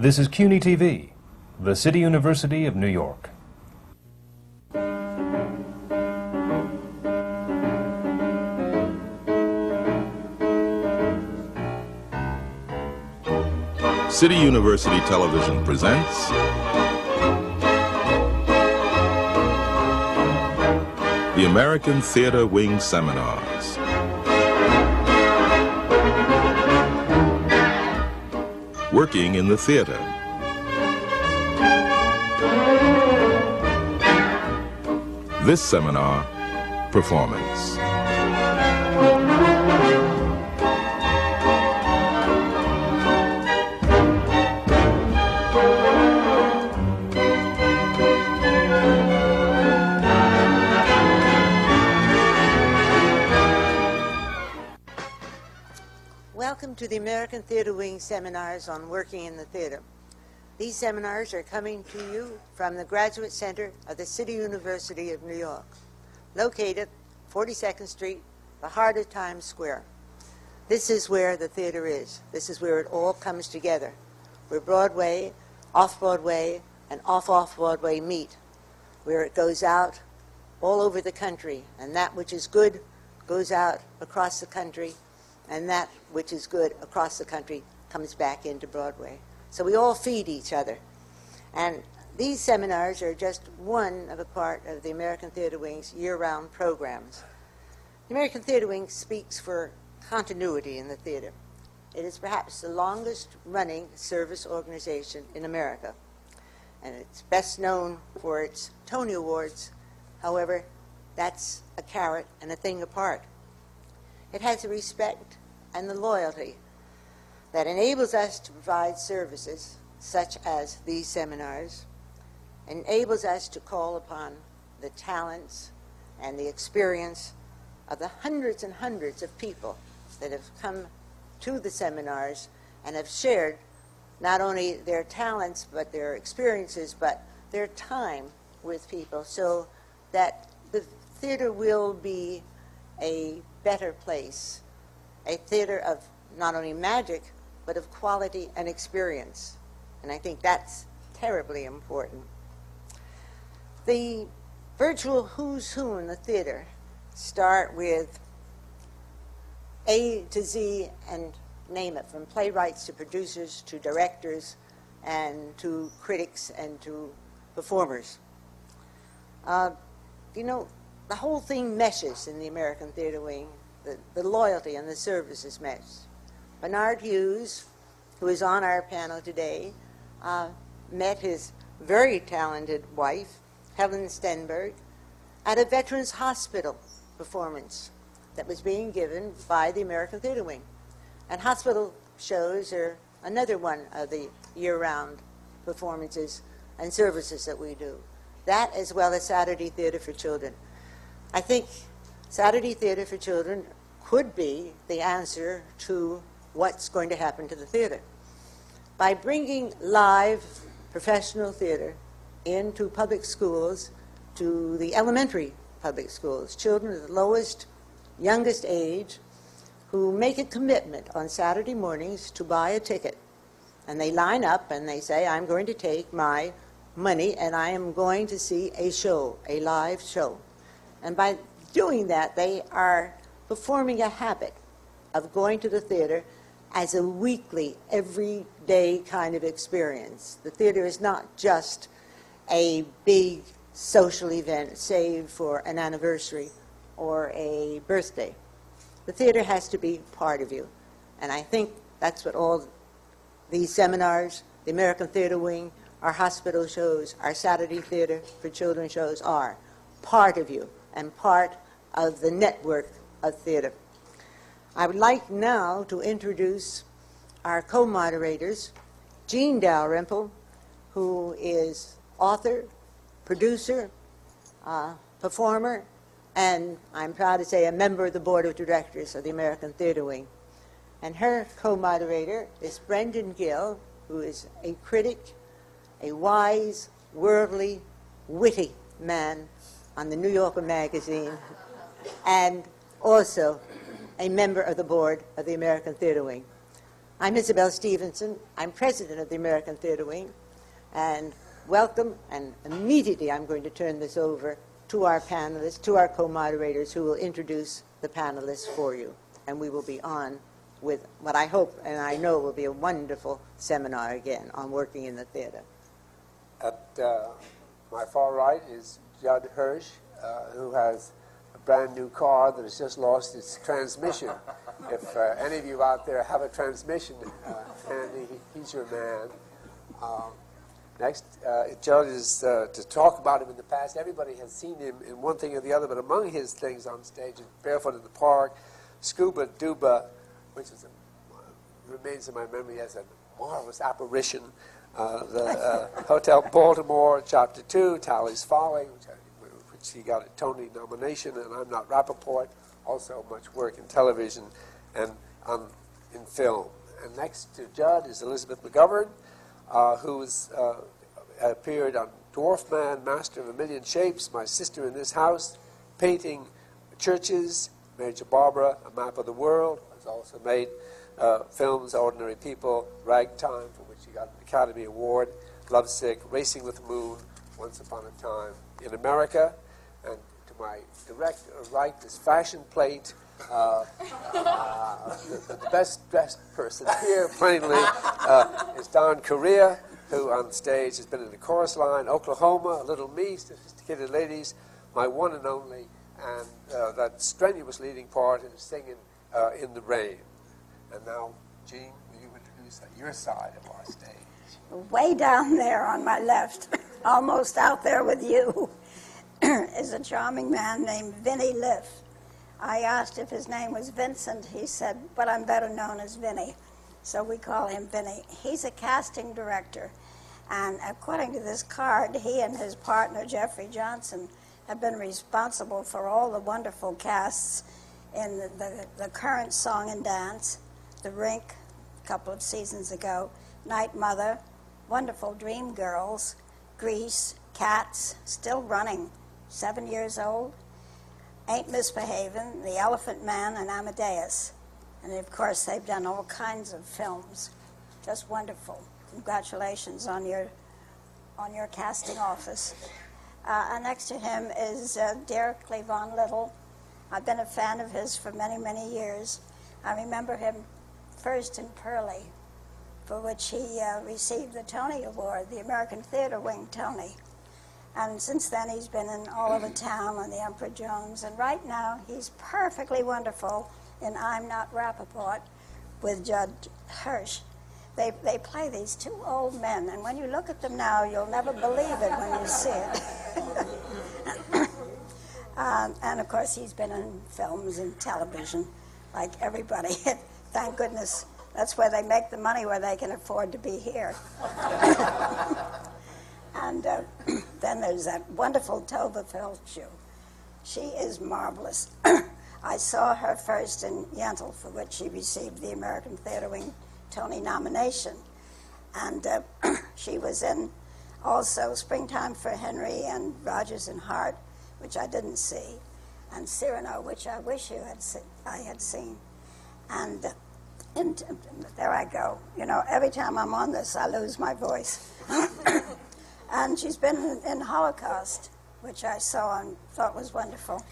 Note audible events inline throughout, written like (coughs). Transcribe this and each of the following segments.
This is CUNY TV, the City University of New York. City University Television presents the American Theater Wing Seminars. Working in the theater. This seminar, performance. The American Theater Wing seminars on working in the theater. These seminars are coming to you from the Graduate Center of the City University of New York, located 42nd Street, the heart of Times Square. This is where the theater is. This is where it all comes together, where Broadway, off Broadway, and off off Broadway meet, where it goes out all over the country, and that which is good goes out across the country and that which is good across the country comes back into Broadway. So we all feed each other. And these seminars are just one of a part of the American Theater Wing's year-round programs. The American Theater Wing speaks for continuity in the theater. It is perhaps the longest running service organization in America. And it's best known for its Tony Awards. However, that's a carrot and a thing apart. It has respect and the loyalty that enables us to provide services such as these seminars, enables us to call upon the talents and the experience of the hundreds and hundreds of people that have come to the seminars and have shared not only their talents but their experiences but their time with people so that the theater will be a better place, a theater of not only magic, but of quality and experience. And I think that's terribly important. The virtual who's who in the theater start with A to Z and name it, from playwrights to producers to directors and to critics and to performers. Uh, you know, the whole thing meshes in the American Theater Wing. The, loyalty and the service is meshed. Bernard Hughes, who is on our panel today, uh, met his very talented wife, Helen Stenborg, at a Veterans Hospital performance that was being given by the American Theater Wing. And hospital shows are another one of the year-round performances and services that we do. That as well as Saturday Theater for Children. I think Saturday Theater for Children could be the answer to what's going to happen to the theater. By bringing live professional theater into public schools, to the elementary public schools, children of the lowest, youngest age, who make a commitment on Saturday mornings to buy a ticket. And they line up and they say, I'm going to take my money and I am going to see a show, a live show. And by doing that, they are performing a habit of going to the theater as a weekly, everyday kind of experience. The theater is not just a big social event saved for an anniversary or a birthday. The theater has to be part of you. And I think that's what all these seminars, the American Theater Wing, our hospital shows, our Saturday Theater for Children shows are part of you and part of the network of theater. I would like now to introduce our co-moderators, Jean Dalrymple, who is author, producer, uh, performer, and I'm proud to say a member of the board of directors of the American Theater Wing. And her co-moderator is Brendan Gill, who is a critic, a wise, worldly, witty man on the New Yorker magazine, and also a member of the board of the American Theater Wing. I'm Isabel Stevenson. I'm president of the American Theater Wing. And welcome, and immediately I'm going to turn this over to our panelists, to our co-moderators who will introduce the panelists for you. And we will be on with what I hope and I know will be a wonderful seminar again on working in the theater. At uh, my far right is Judd Hirsch, uh, who has a brand new car that has just lost its transmission. (laughs) if uh, any of you out there have a transmission uh, handy, he's your man. Um, next, uh, Judd is uh, to talk about him in the past. Everybody has seen him in one thing or the other, but among his things on stage is Barefoot in the Park, Scuba Duba, which is a, remains in my memory as a marvelous apparition. Uh, the uh, Hotel Baltimore, Chapter 2, Talley's Folly, which, I, which he got a Tony nomination, and I'm Not Rappaport. Also, much work in television and on, in film. And next to Judd is Elizabeth McGovern, uh, who uh, appeared on Dwarf Man, Master of a Million Shapes, My Sister in This House, painting churches, Major Barbara, A Map of the World, has also made uh, films, Ordinary People, Ragtime, for which he got an Academy Award, Lovesick, Racing with the Moon, Once Upon a Time in America, and to my direct right is Fashion Plate, uh, uh, the, (laughs) the, best dressed person here, plainly, uh, is Don Correia, who on stage has been in the chorus line, Oklahoma, a Little Me, Sophisticated Ladies, my one and only, and uh, that strenuous leading part in singing uh, In the Rain. And now, Jean, you your side of our stage? Way down there on my left, (laughs) almost out there with you, (clears throat) is a charming man named Vinny Liff. I asked if his name was Vincent. He said, but I'm better known as Vinny. So we call him Vinny. He's a casting director. And according to this card, he and his partner, Geoffrey Johnson, have been responsible for all the wonderful casts in the, the, the current song and dance the Rink couple of seasons ago, Night Mother, wonderful Dream Girls, Grease, Cats, still running, seven years old, Ain't Misbehaving, The Elephant Man, and Amadeus. And of course, they've done all kinds of films. Just wonderful. Congratulations on your on your casting office. Uh, and next to him is uh, Derek Cleavon Little. I've been a fan of his for many, many years. I remember him first in Purlie, for which he uh, received the Tony Award, the American Theater Wing Tony. And since then, he's been in all over town on The Emperor Jones. And right now, he's perfectly wonderful in I'm Not Rappaport with Judd Hirsch. They, they play these two old men, and when you look at them now, you'll never believe it when you see it. (coughs) um, and of course, he's been in films and television, like everybody. (laughs) thank goodness that's where they make the money where they can afford to be here. (laughs) and uh, (clears throat) then there's that wonderful Tovah Feldshuh. She is marvelous. (clears throat) I saw her first in Yentl, for which she received the American Theater Wing Tony nomination. And uh, (clears throat) she was in also Springtime for Henry and Rodgers and Hart, which I didn't see, and Cyrano, which I wish you had se- I had seen. And, and there I go. You know, every time I'm on this, I lose my voice. (coughs) and she's been in, in Holocaust, which I saw and thought was wonderful.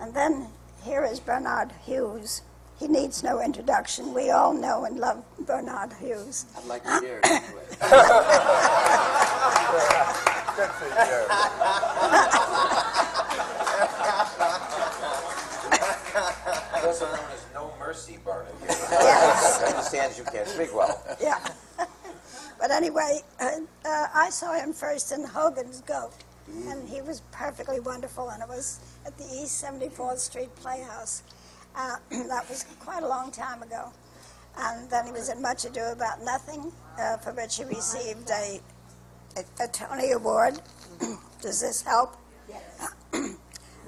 And then here is Bernard Hughes. He needs no introduction. We all know and love Bernard Hughes. I'd like to hear it. (laughs) Good for you. (laughs) Also known as No Mercy Bernard. (laughs) Yes. I understand you can't speak well. Yeah. (laughs) but anyway, uh, uh, I saw him first in Hogan's Goat, and he was perfectly wonderful, and it was at the East 74th Street Playhouse. Uh, (clears throat) that was quite a long time ago. And then he was in Much Ado About Nothing, uh, for which he received a, a, a Tony Award. (clears throat) Does this help? (clears throat)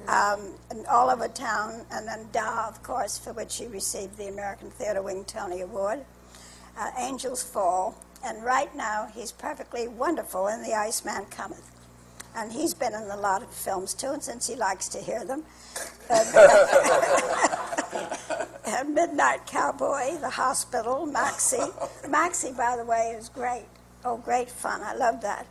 um, and all over town, and then Da, of course, for which he received the American Theater Wing Tony Award. Uh, Angels Fall, and right now he's perfectly wonderful in The Iceman Cometh. And he's been in a lot of films too, and since he likes to hear them, (laughs) Midnight Midnight Cowboy, The Hospital, Maxie. Maxie, by the way, is great. Oh, great fun. I love that.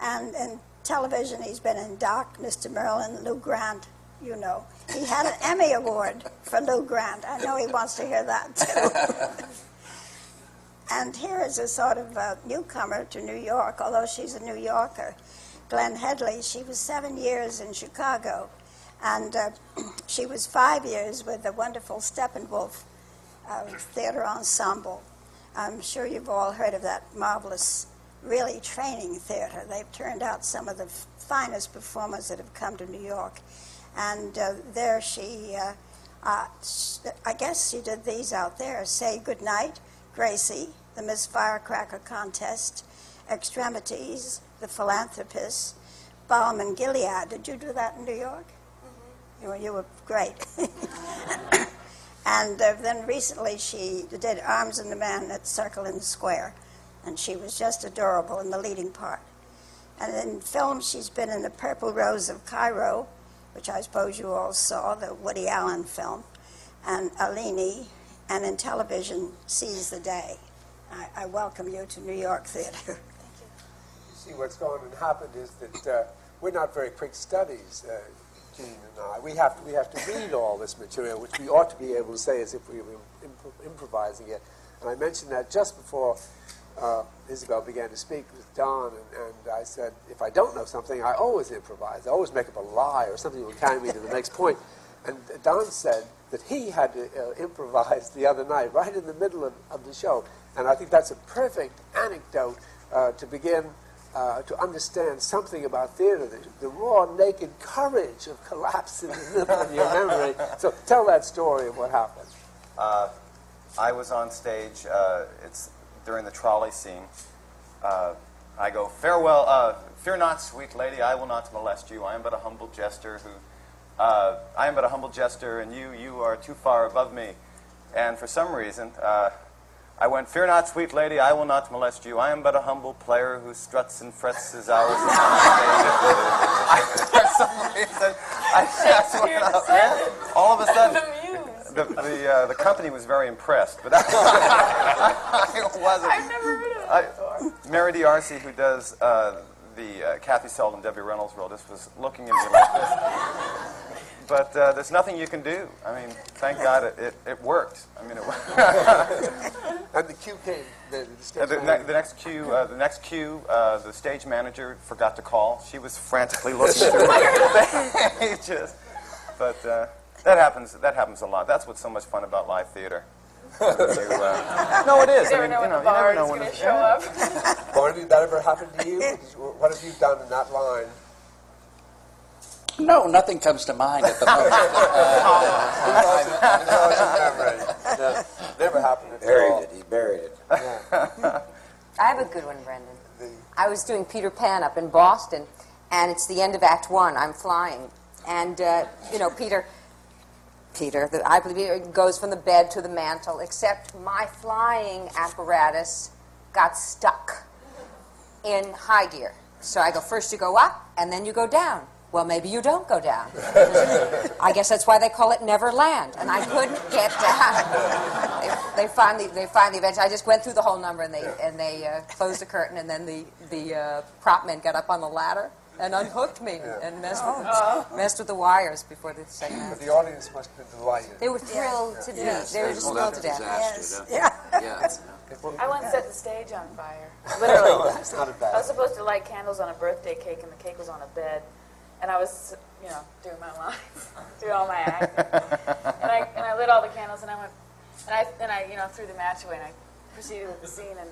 And in television, he's been in Doc, Mr. Merlin, Lou Grant, you know. He had an Emmy Award for Lou Grant. I know he wants to hear that, too. (laughs) and here is a sort of uh, newcomer to New York, although she's a New Yorker. Glenne Headly, she was seven years in Chicago. And uh, (clears throat) she was five years with the wonderful Steppenwolf uh, Theater Ensemble. I'm sure you've all heard of that marvelous, really training theater. They've turned out some of the f- finest performers that have come to New York. And uh, there she, uh, uh, I guess she did these out there Say Goodnight, Gracie, the Miss Firecracker Contest, Extremities, The Philanthropist, Balm in Gilead. Did you do that in New York? You were, you were great. (laughs) and uh, then recently she did Arms and the Man at Circle in the Square, and she was just adorable in the leading part. And in film, she's been in The Purple Rose of Cairo, which I suppose you all saw, the Woody Allen film, and Eleni, and in television, Seize the Day. I, I welcome you to New York Theater. Thank you you see, what's going to happen is that uh, we're not very quick studies, uh, Jean and I. We have, to, we have to read all this material, which we ought to be able to say as if we were imp- improvising it. And I mentioned that just before uh, Isabel began to speak with Don, and, and I said, if I don't know something, I always improvise. I always make up a lie or something will carry me to the next point. And Don said that he had to uh, improvise the other night, right in the middle of, of the show. And I think that's a perfect anecdote uh, to begin uh, to understand something about theater, the, the raw, naked courage of collapse in the (laughs) middle of your memory. So tell that story of what happened. Uh, I was on stage. Uh, it's during the trolley scene. Uh, I go, farewell. Uh, fear not, sweet lady. I will not molest you. I am but a humble jester who. Uh, I am but a humble jester, and you, you are too far above me. And for some reason, uh, I went, Fear not, sweet lady, I will not molest you. I am but a humble player who struts and frets his hours upon (laughs) the. For some reason, I just went up. All of a sudden, (laughs) the, the, uh, the company was very impressed, but (laughs) I, wasn't. I've never heard of that before. I, Mary D'Arcy, who does uh, the uh, Kathy Selden, Debbie Reynolds role, just was looking at me like this. But uh, there's nothing you can do. I mean, thank God it, it, it worked. I mean, it worked. (laughs) And the cue came. The, the, the, ne- the next cue, uh, the next cue, uh, the stage manager forgot to call. She was frantically looking (laughs) through the pages. But uh, that happens. That happens a lot. That's what's so much fun about live theater. (laughs) You, uh, no, it is. You I mean, know you know, the you never bar know is when going to it's- show yeah. up. (laughs) Barney, did that ever happen to you? what have you done in that line? No, nothing comes to mind at the moment. (laughs) No, never happened at Buried all. it. He buried it. I have a good one, Brendan. I was doing Peter Pan up in Boston, and it's the end of Act One. I'm flying, and uh, you know Peter. Peter, the, I believe it goes from the bed to the mantle. Except my flying apparatus got stuck in high gear. So I go first you go up, and then you go down. Well, maybe you don't go down. (laughs) I guess that's why they call it never land. And I couldn't get down. They, they finally, they finally eventually. I just went through the whole number, and they and they uh, closed the curtain, and then the the uh, prop men got up on the ladder and unhooked me and messed oh, with, messed with the wires before the second But the audience must have been delighted. They were thrilled to be. Yes, they were just pulled thrilled to death. disaster. Yes. Yeah. Yeah. I once set the stage on fire. (laughs) Literally. It's not a I bad. I was supposed to light candles on a birthday cake, and the cake was on a bed. And I was, you know, doing my lines, (laughs) doing all my acting. And I, and I lit all the candles, and I went, and I, and I, you know, threw the match away, and I proceeded with the scene. And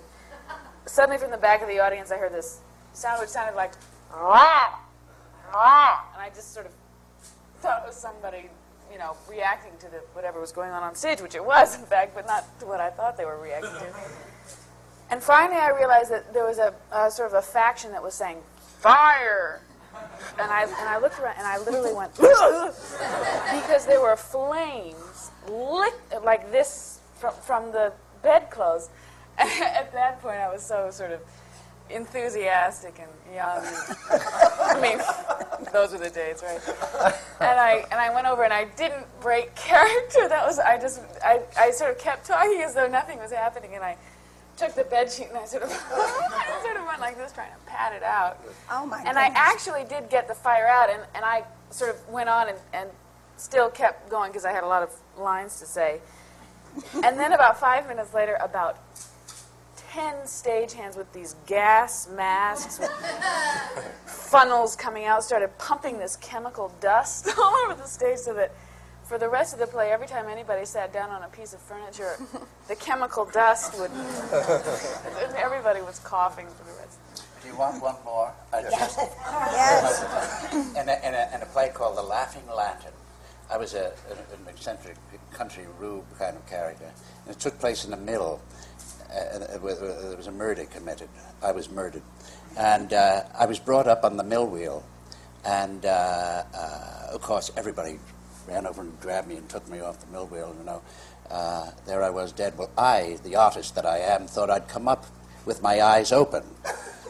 suddenly from the back of the audience, I heard this sound which sounded like, And I just sort of thought it was somebody, you know, reacting to the whatever was going on on stage, which it was, in fact, but not to what I thought they were reacting to. And finally, I realized that there was a, a sort of a faction that was saying, "Fire!" And I and I looked around and I literally went because there were flames lick like this from from the bedclothes. (laughs) At that point, I was so sort of enthusiastic and young. (laughs) I mean, those were the days, right? And I and I went over and I didn't break (laughs) character. That was I just I, I sort of kept talking as though nothing was happening, and I took the bed sheet and I sort of (laughs) I sort of went like this, trying to pat it out. Oh my And I actually did get the fire out, and, and I sort of went on and, and still kept going because I had a lot of lines to say. And then about five minutes later, about ten stagehands with these gas masks, with funnels coming out, started pumping this chemical dust (laughs) all over the stage so that for the rest of the play, every time anybody sat down on a piece of furniture, (laughs) the chemical dust would. everybody was coughing for the rest. Do you want one more? I just, Yes. in, a, in, a, in a play called The Laughing Lantern, I was a, an eccentric country rube kind of character. And it took place in the middle. Uh, there was a murder committed. I was murdered. And uh, I was brought up on the mill wheel. And uh, uh, of course, everybody ran over and grabbed me and took me off the mill wheel, you know. Uh, there I was dead. Well, I, the artist that I am, thought I'd come up with my eyes open,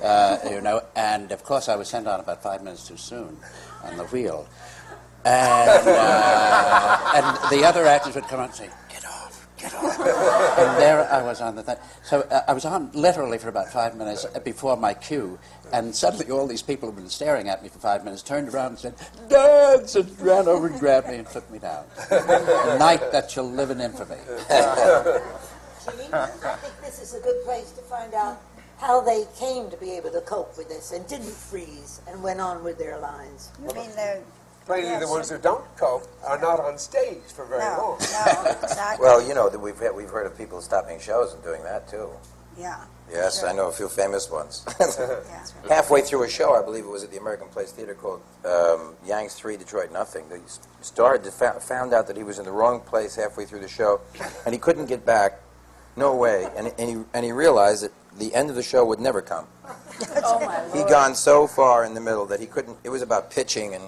uh, you know. And of course, I was sent on about five minutes too soon on the wheel. And, uh, and the other actors would come out and say, "Get off, get off." And there I was on the thing. So uh, I was on literally for about five minutes before my cue, and suddenly all these people who've been staring at me for five minutes turned around and said, "Dance!" and ran over and grabbed me and took me down. A night that shall live in infamy. Jean, I think this is a good place to find out how they came to be able to cope with this and didn't freeze and went on with their lines. You mean they're Plainly, the ones who don't cope are not on stage for very no, long. no, exactly. Well, you know, that we've had, we've heard of people stopping shows and doing that too. yeah, Yes, Sure. I know a few famous ones. (laughs) (laughs) yeah. Halfway through a show, I believe it was at the American Place Theater called um, Yanks Three Detroit Nothing. They started to found out that he was in the wrong place halfway through the show, and he couldn't get back. No way, and, and he and he realized that the end of the show would never come. (laughs) Oh my He'd gone so far in the middle that he couldn't. It was about pitching, and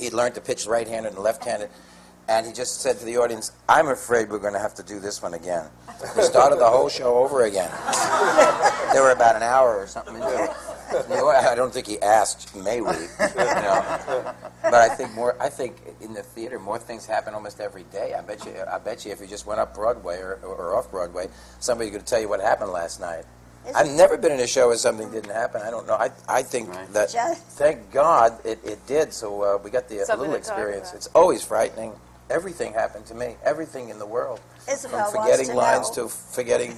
he'd learned to pitch right-handed and left-handed. And he just said to the audience, "I'm afraid we're going to have to do this one again." We started the whole show over again. (laughs) There were about an hour or something. You know, I don't think he asked, "May we?" You know. But I think more. I think in the theater, more things happen almost every day. I bet you. I bet you, if you just went up Broadway or, or off Broadway, somebody's going to tell you what happened last night. I've never been in a show where something didn't happen. I don't know. I, I think that, Just- thank God it, it did. So uh, we got the uh, Something little experience. It's always frightening. Everything happened to me. Everything in the world. Isabel From wants forgetting to lines know. to forgetting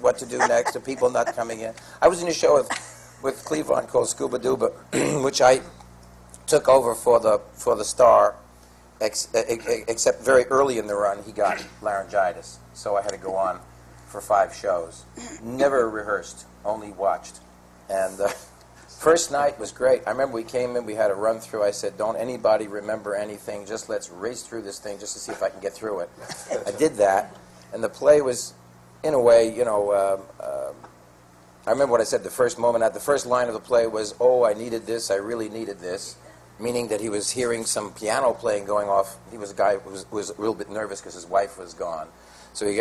what to do (laughs) next to people not coming in. I was in a show with, with Cleavon called Scuba (clears throat) Duba, which I took over for the for the star. Ex, e- e- except very early in the run, he got laryngitis, so I had to go on for five shows. Never rehearsed, only watched. And uh, first night was great. I remember we came in, we had a run through. I said, "Don't anybody remember anything? Just let's race through this thing, just to see if I can get through it." I did that, and the play was, in a way, you know. Um, um, I remember what I said the first moment. At the first line of the play was, "Oh, I needed this. I really needed this," meaning that he was hearing some piano playing going off. He was a guy who was, was a little bit nervous because his wife was gone. So he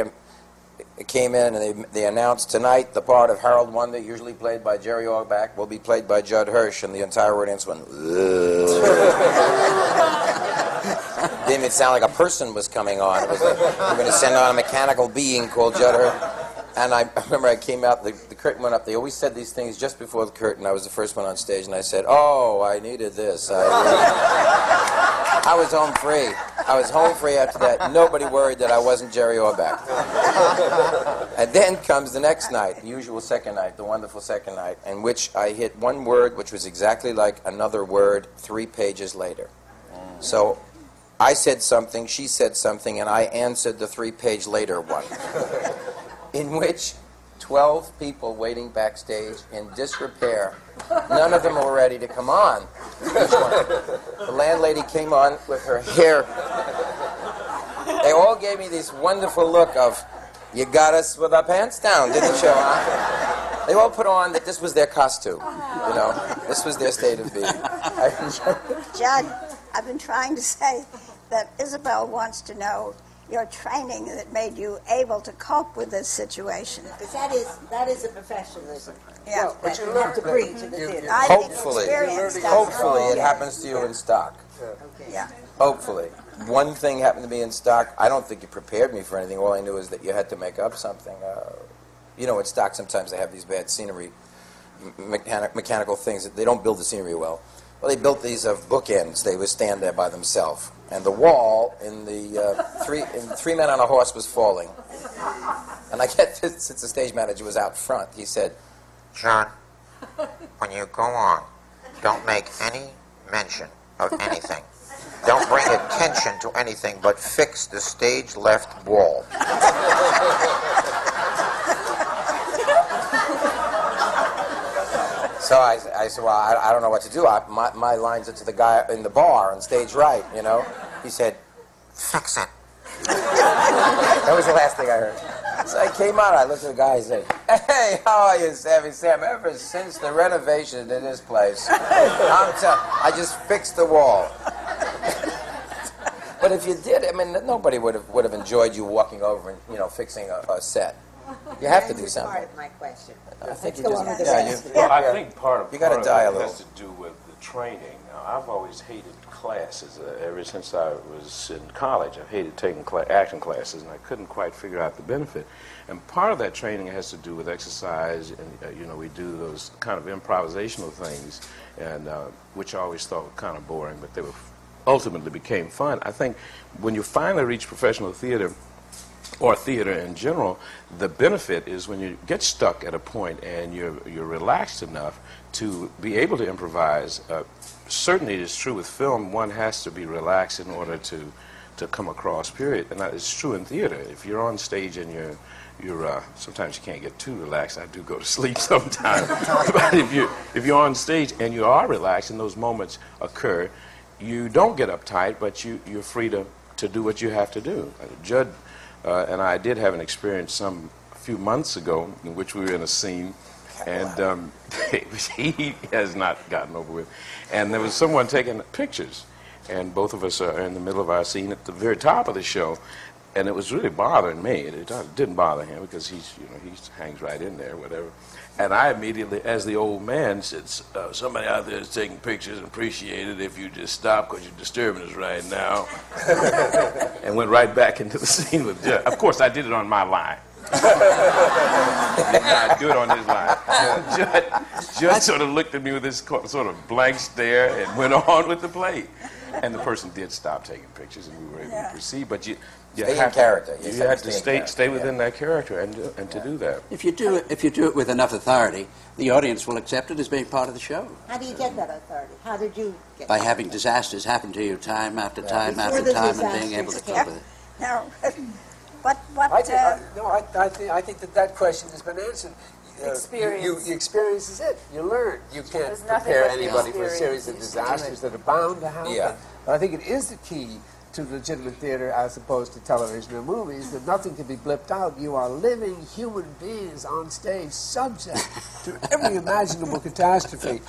came- in and they, they announced tonight the part of Harold Wonder, usually played by Jerry Orbach, will be played by Judd Hirsch, and the entire audience went. (laughs) Didn't sound like a person was coming on. It was like, we're going to send on a mechanical being called Judd Hirsch. And (laughs) I, remember I came out, the, the curtain went up. They always said these things just before the curtain. I was the first one on stage, and I said, "Oh, I needed this." I, I was home free. I was home free after that. Nobody worried that I wasn't Jerry Orbach. and then comes the next night, the usual second night, the wonderful second night, in which I hit one word, which was exactly like another word, three pages later. So I said something, she said something, and I answered the three-page later one in which 12 people waiting backstage in disrepair. None of them were ready to come on. The landlady came on with her hair. They all gave me this wonderful look of, you got us with our pants down, didn't you? Huh? They all put on that this was their costume. You know, this was their state of being. Judd, I've been trying to say that Isabel wants to know your training that made you able to cope with this situation. Because that is, that is a professionalism. Yeah. That But you you learn have to that. bring to the You- theater. I Hopefully. Hopefully, it happens to you in stock. Yeah. Hopefully. One thing happened to me in stock. I don't think you prepared me for anything. All I knew is that you had to make up something. Uh, you know, in stock, sometimes they have these bad scenery, m- mechanic, mechanical things. that They don't build the scenery well. Well, they built these of bookends. They would stand there by themselves. And the wall in the uh, three, in Three Men on a Horse was falling. And I get this, since the stage manager was out front, he said, John, when you go on, don't make any mention of anything. Don't bring attention to anything, but fix the stage left wall. So I, I said, well, I, I don't know what to do. I, my, my lines are to the guy in the bar on stage right, you know. He said, Fix it. (laughs) that was the last thing I heard. So I came out, I looked at the guy, he said, hey, how are you, Sammy Sam? Ever since the renovation to this place, I'm tell- I just fixed the wall. (laughs) but if you did, I mean, nobody would have, would have enjoyed you walking over and, you know, fixing a, a set. You have to do Answered Part something. of my question. I think you go just, on with the yeah, rest. you, Well, I think part of, You gotta part die a of it little. has to do with the training. Now, I've always hated classes. Uh, ever since I was in college, I've hated taking cla- acting classes, and I couldn't quite figure out the benefit. And part of that training has to do with exercise, and uh, you know, we do those kind of improvisational things, and uh, which I always thought were kind of boring, but they were ultimately became fun. I think when you finally reach professional theater or theater in general, the benefit is when you get stuck at a point and you're, you're relaxed enough to be able to improvise. Uh, certainly, it is true with film, one has to be relaxed in order to, to come across, period. And that is true in theater. If you're on stage and you're, you're uh, sometimes you can't get too relaxed. I do go to (laughs) sleep sometimes. (laughs) but if, you, if you're on stage and you are relaxed and those moments occur, you don't get uptight, but you, you're free to, to do what you have to do. Uh, Judd uh, and I did have an experience some a few months ago in which we were in a scene, and um, (laughs) he has not gotten over with. And there was someone taking pictures, and both of us are in the middle of our scene at the very top of the show, and it was really bothering me. It, it didn't bother him because he's you know he hangs right in there, whatever. And I immediately, as the old man, said, uh, "Somebody out there is taking pictures and appreciate it if you just stop because you're disturbing us right now." (laughs) and went right back into the scene with Judd. Of course, I did it on my line. did not do it on his line. (laughs) Judd, Judd sort of looked at me with this sort of blank stare and went (laughs) on with the play. And the person did stop taking pictures, and we were able to proceed. But you, you Stay in have character. To, Yes, you have to stay stay stay within yeah. that character, and do- and to do that. If you do it, if you do it with enough authority, the audience will accept it as being part of the show. How do you get that authority? How did you get By that? having disasters happen to you time after time Before after time, and being able to cope with it. (laughs) Now, what, what, I think, uh, I, no, I, I, think, I think that that question has been answered. Uh, Experience. You, you, experience is it. You learn. You can't prepare anybody for a series of disasters that are bound to happen. Yeah. But I think it is the key to legitimate theater as opposed to television or movies that nothing can be blipped out. You are living human beings on stage subject to every imaginable catastrophe.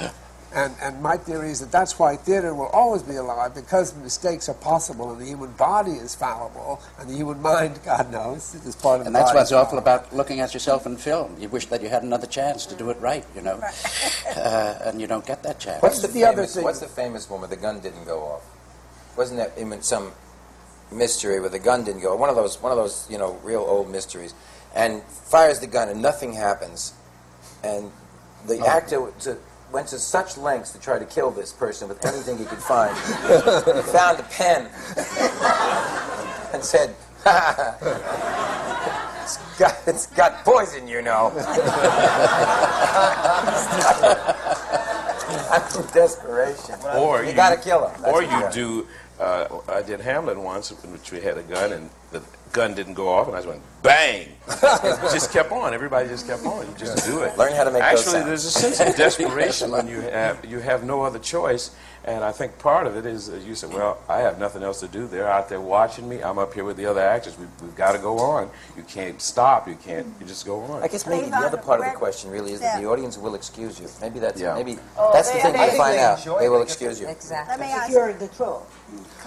And, and my theory is that that's why theater will always be alive because mistakes are possible and the human body is fallible and the human mind, God knows, is part of the And the that's body what's is awful about looking at yourself in film. You wish that you had another chance to do it right, you know, uh, and you don't get that chance. What's the, The other thing- What's the famous one where the gun didn't go off? Wasn't that in some mystery where the gun didn't go? One of those, one of those, you know, real old mysteries. And fires the gun and nothing happens. And the oh. actor to, went to such lengths to try to kill this person with anything he could find. (laughs) he found a pen and said, it's, got, "It's got poison, you know." (laughs) (laughs) Desperation. Or you, you- got to kill him. That's or you do. Uh, I did Hamlet once, in which we had a gun, and the gun didn't go off, and I just went bang. it (laughs) just kept on. Everybody just kept on. You just do it. Learn how to make those Actually, there's a sense of (laughs) desperation when you have you have no other choice And I think part of it is, as you said, well, I have nothing else to do. They're out there watching me. I'm up here with the other actors. We've, we've got to go on. You can't stop. You can't. You just go on. I guess maybe the other part of the question really is that the audience will excuse you. Maybe that's Yeah. maybe Oh, that's the thing they- you find out. They will excuse you. Exactly. Let me ask If you're in control.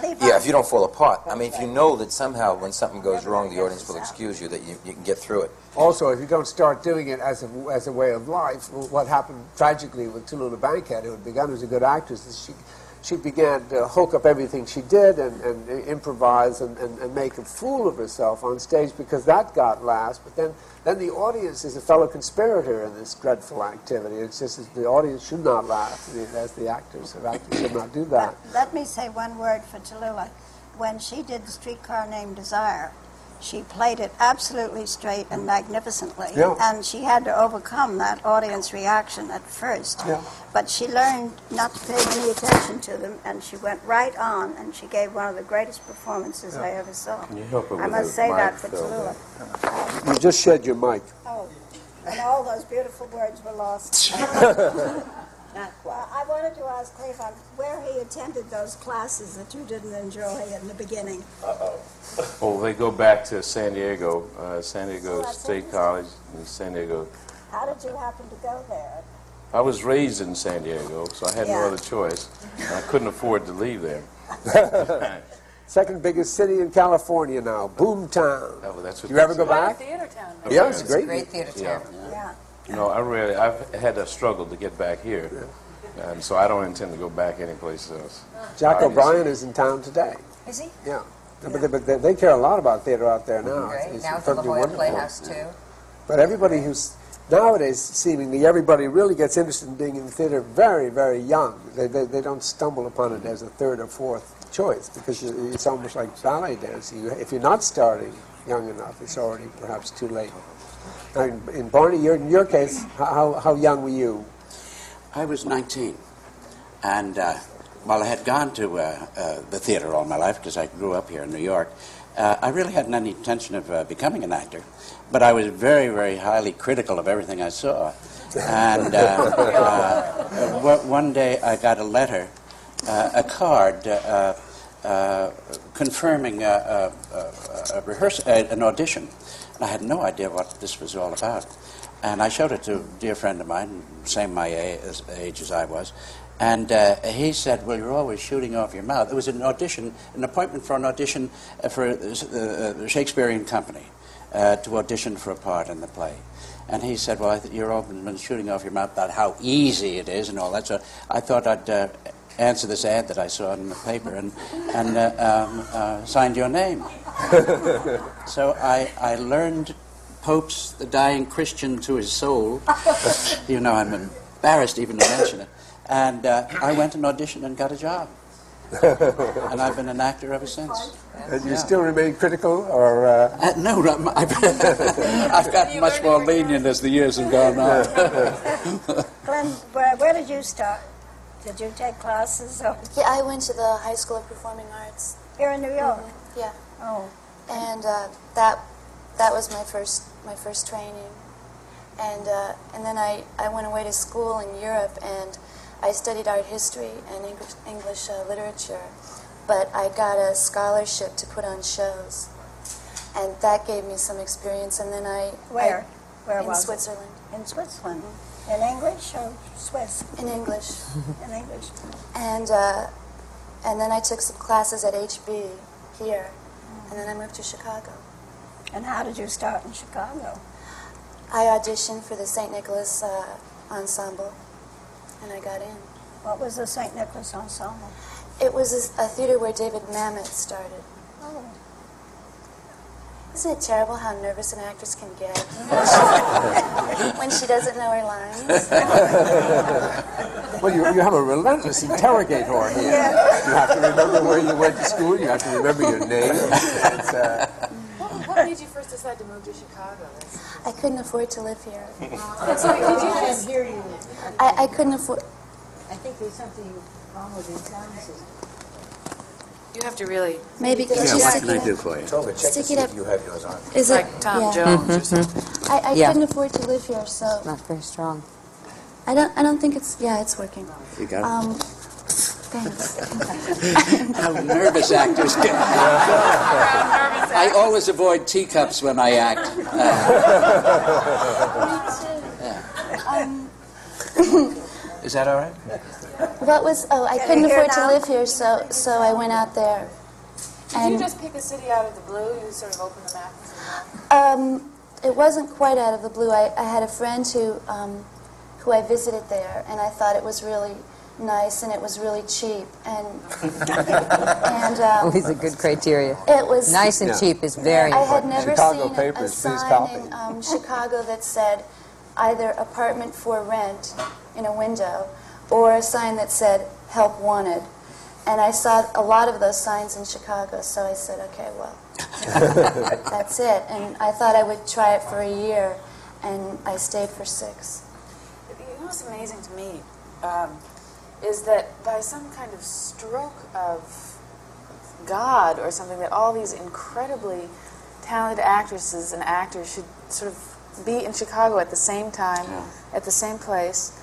Yeah, if you don't fall apart. I mean, if you know that somehow when something goes wrong, the audience will excuse you, that you, you can get through it. Also, if you don't start doing it as a, as a way of life, what happened tragically with Tallulah Bankhead, who had begun as a good actress, is she, she began to hook up everything she did and, and improvise and, and, make a fool of herself on stage because that got laughs. But then, then the audience is a fellow conspirator in this dreadful activity. It's just the audience should not laugh as the actors. The actors should not do that. Let me say one word for Tallulah. When she did the streetcar named Desire, she played it absolutely straight and magnificently. Yeah. And she had to overcome that audience reaction at first. Yeah. But she learned not to pay any attention to them, and she went right on, and she gave one of the greatest performances I ever saw. Can you help her I with must say mic, that for Phil? Tallulah. You just shed your mic. Oh, and all those beautiful words were lost. (laughs) Not quite. Well, I wanted to ask Cleavon where he attended those classes that you didn't enjoy in the beginning. Uh oh, well, they go back to San Diego, uh, San Diego Oh, State. College in San Diego. How did you happen to go there? I was raised in San Diego, so I had Yeah. no other choice. I couldn't afford to leave there. (laughs) Second biggest city in California now, Boomtown. Oh, that's what You ever go back? Theater town. Yeah, it's It's great. Great theater Yeah. town. Yeah. You know, I really, I've had a struggle to get back here, and so I don't intend to go back anyplace else. Jack Obviously. O'Brien is in town today. Is he? Yeah. But, they, but they, they care a lot about theater out there now. Great. It's, Now it's to La perfectly Jolla wonderful. Playhouse, too. But everybody who's nowadays, seemingly everybody really gets interested in being in the theater very, very young. They, they, they don't stumble upon it as a third or fourth choice because you, it's almost like ballet dancing. If you're not starting young enough, it's already perhaps too late. Now, in, Barney, your, in your case, how, how young were you? I was 19, and uh, while I had gone to uh, uh, the theater all my life because I grew up here in New York, uh, I really hadn't any intention of uh, becoming an actor. But I was very, very highly critical of everything I saw. And uh, one- day I got a letter, a card. Confirming uh, uh, a rehearsal, an audition, and I had no idea what this was all about. And I showed it to a dear friend of mine, same my age as I was, and uh, he said, "Well, you're always shooting off your mouth." It was an audition, an appointment for an audition uh, for uh, the Shakespearean Company uh, to audition for a part in the play. And he said, "Well, you're always been shooting off your mouth about how easy it is and all that." So I thought I'd uh, answer this ad that I saw in the paper and and uh, um, uh, signed your name. (laughs) so I I learned Pope's "The Dying Christian to His Soul." (laughs) you know, I'm embarrassed even to mention it. And uh, I went and auditioned and got a job. (laughs) and I've been an actor ever since. And you Yeah. still remain critical, or uh, Uh, no, no, I'm- I've, I've gotten much more lenient as the years have gone on. Glenne, where, where did you start? Did you take classes or Yeah, I went to the High School of Performing Arts. here in New York? Yeah, Oh, and uh, that that was my first my first training, and uh, and then I, I went away to school in Europe and I studied art history and English, English uh, literature, but I got a scholarship to put on shows, and that gave me some experience. And then I where? Where in was it? in Switzerland In Switzerland. In English or Swiss? in English. (laughs) In English. And uh, and then I took some classes at HB here, and then I moved to Chicago. And how did you start in Chicago? I auditioned for the St. Nicholas uh, ensemble, and I got in. What was the St. Nicholas Ensemble? It was a, a theater where David Mamet started. Isn't it terrible how nervous an actress can get (laughs) when she, doesn't know her lines? well, you, you have a relentless interrogator here. You have to remember where you went to school. You have to remember your name. It's, uh, What made you first decide to move to Chicago? I couldn't afford to live here. So did you just hear you? I, I couldn't afford. I think there's something wrong with your sound system. You have to really. Maybe could Yeah, you what stick can I do up? for you? Tovah, check to Stick see it if up. you have yours on. Is it Like Tom yeah. Jones or something. I, I Yeah. couldn't afford to live here, so Not very strong. I don't. I don't think it's. Yeah, it's working. You got it? Um, Thanks. (laughs) How nervous actors get. (laughs) I always avoid teacups when I act. (laughs) Me Um, Is that all right? what was? Oh, I Can couldn't afford to live here, so so I went out there. Did And you just pick a city out of the blue? You sort of opened the map and said, um, it wasn't quite out of the blue. I, I had a friend who um, who I visited there, and I thought it was really nice and it was really cheap and (laughs) and um, Always a good criteria. it was Nice and Yeah. cheap is very I had important. never Chicago seen a- a, sign in um, Chicago that said either apartment for rent in a window or a sign that said help wanted. And I saw a lot of those signs in Chicago, so I said, okay, well, (laughs) that's it. And I thought I would try it for a year, and I stayed for six. You know what's amazing to me um, is that by some kind of stroke of God or something, that all these incredibly talented actresses and actors should sort of be in Chicago at the same time, at the same place.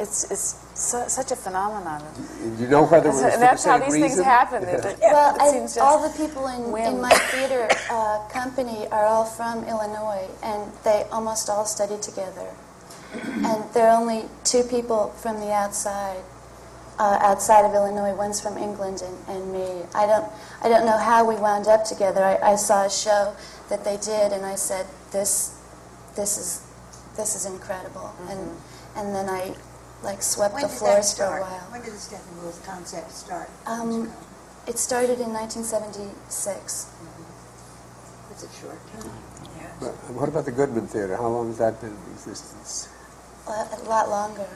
It's it's su- such a phenomenon. You know whether it was And for that's the how same these things happen. Yeah. It- it- Well, it I, seems just all the people in, in my theater uh, company are all from Illinois, and they almost all study together. and there are only two people from the outside, uh, outside of Illinois. One's from England, and, and me. I don't, I don't know how we wound up together. I, I saw a show that they did, and I said, "This, this is, this is incredible." And and then I, like, swept When the did that floors for a while. When did the Steppenwolf concept start? Um, it started in 1976. It's a short time. But what about the Goodman Theater? How long has that been in existence? A a lot longer,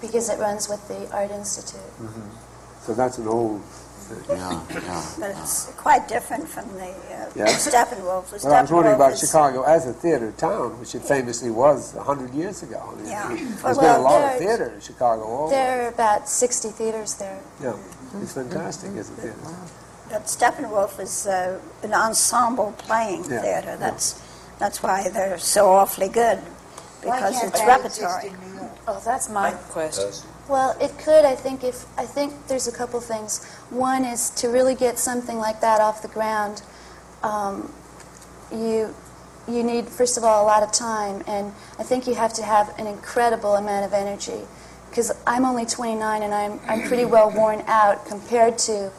because it runs with the Art Institute. So that's an old thing. Yeah, yeah. But it's quite different from the uh, Yeah. Steppenwolf. The Well, I was wondering about Chicago as a theater town, which it famously was 100 years ago. I mean, Yeah. There's Well, been a lot of theater in Chicago. Always. There are about 60 theaters there. Yeah, it's fantastic as a theater. But Steppenwolf is uh, an ensemble playing Yeah. theater. That's that's why they're so awfully good because can't it's that repertory. in New York? Oh, that's my question. Well, it could. I think if I think there's a couple things. One is to really get something like that off the ground. Um, you you need first of all a lot of time, and I think you have to have an incredible amount of energy. Because I'm only 29 and I'm I'm pretty well worn out compared to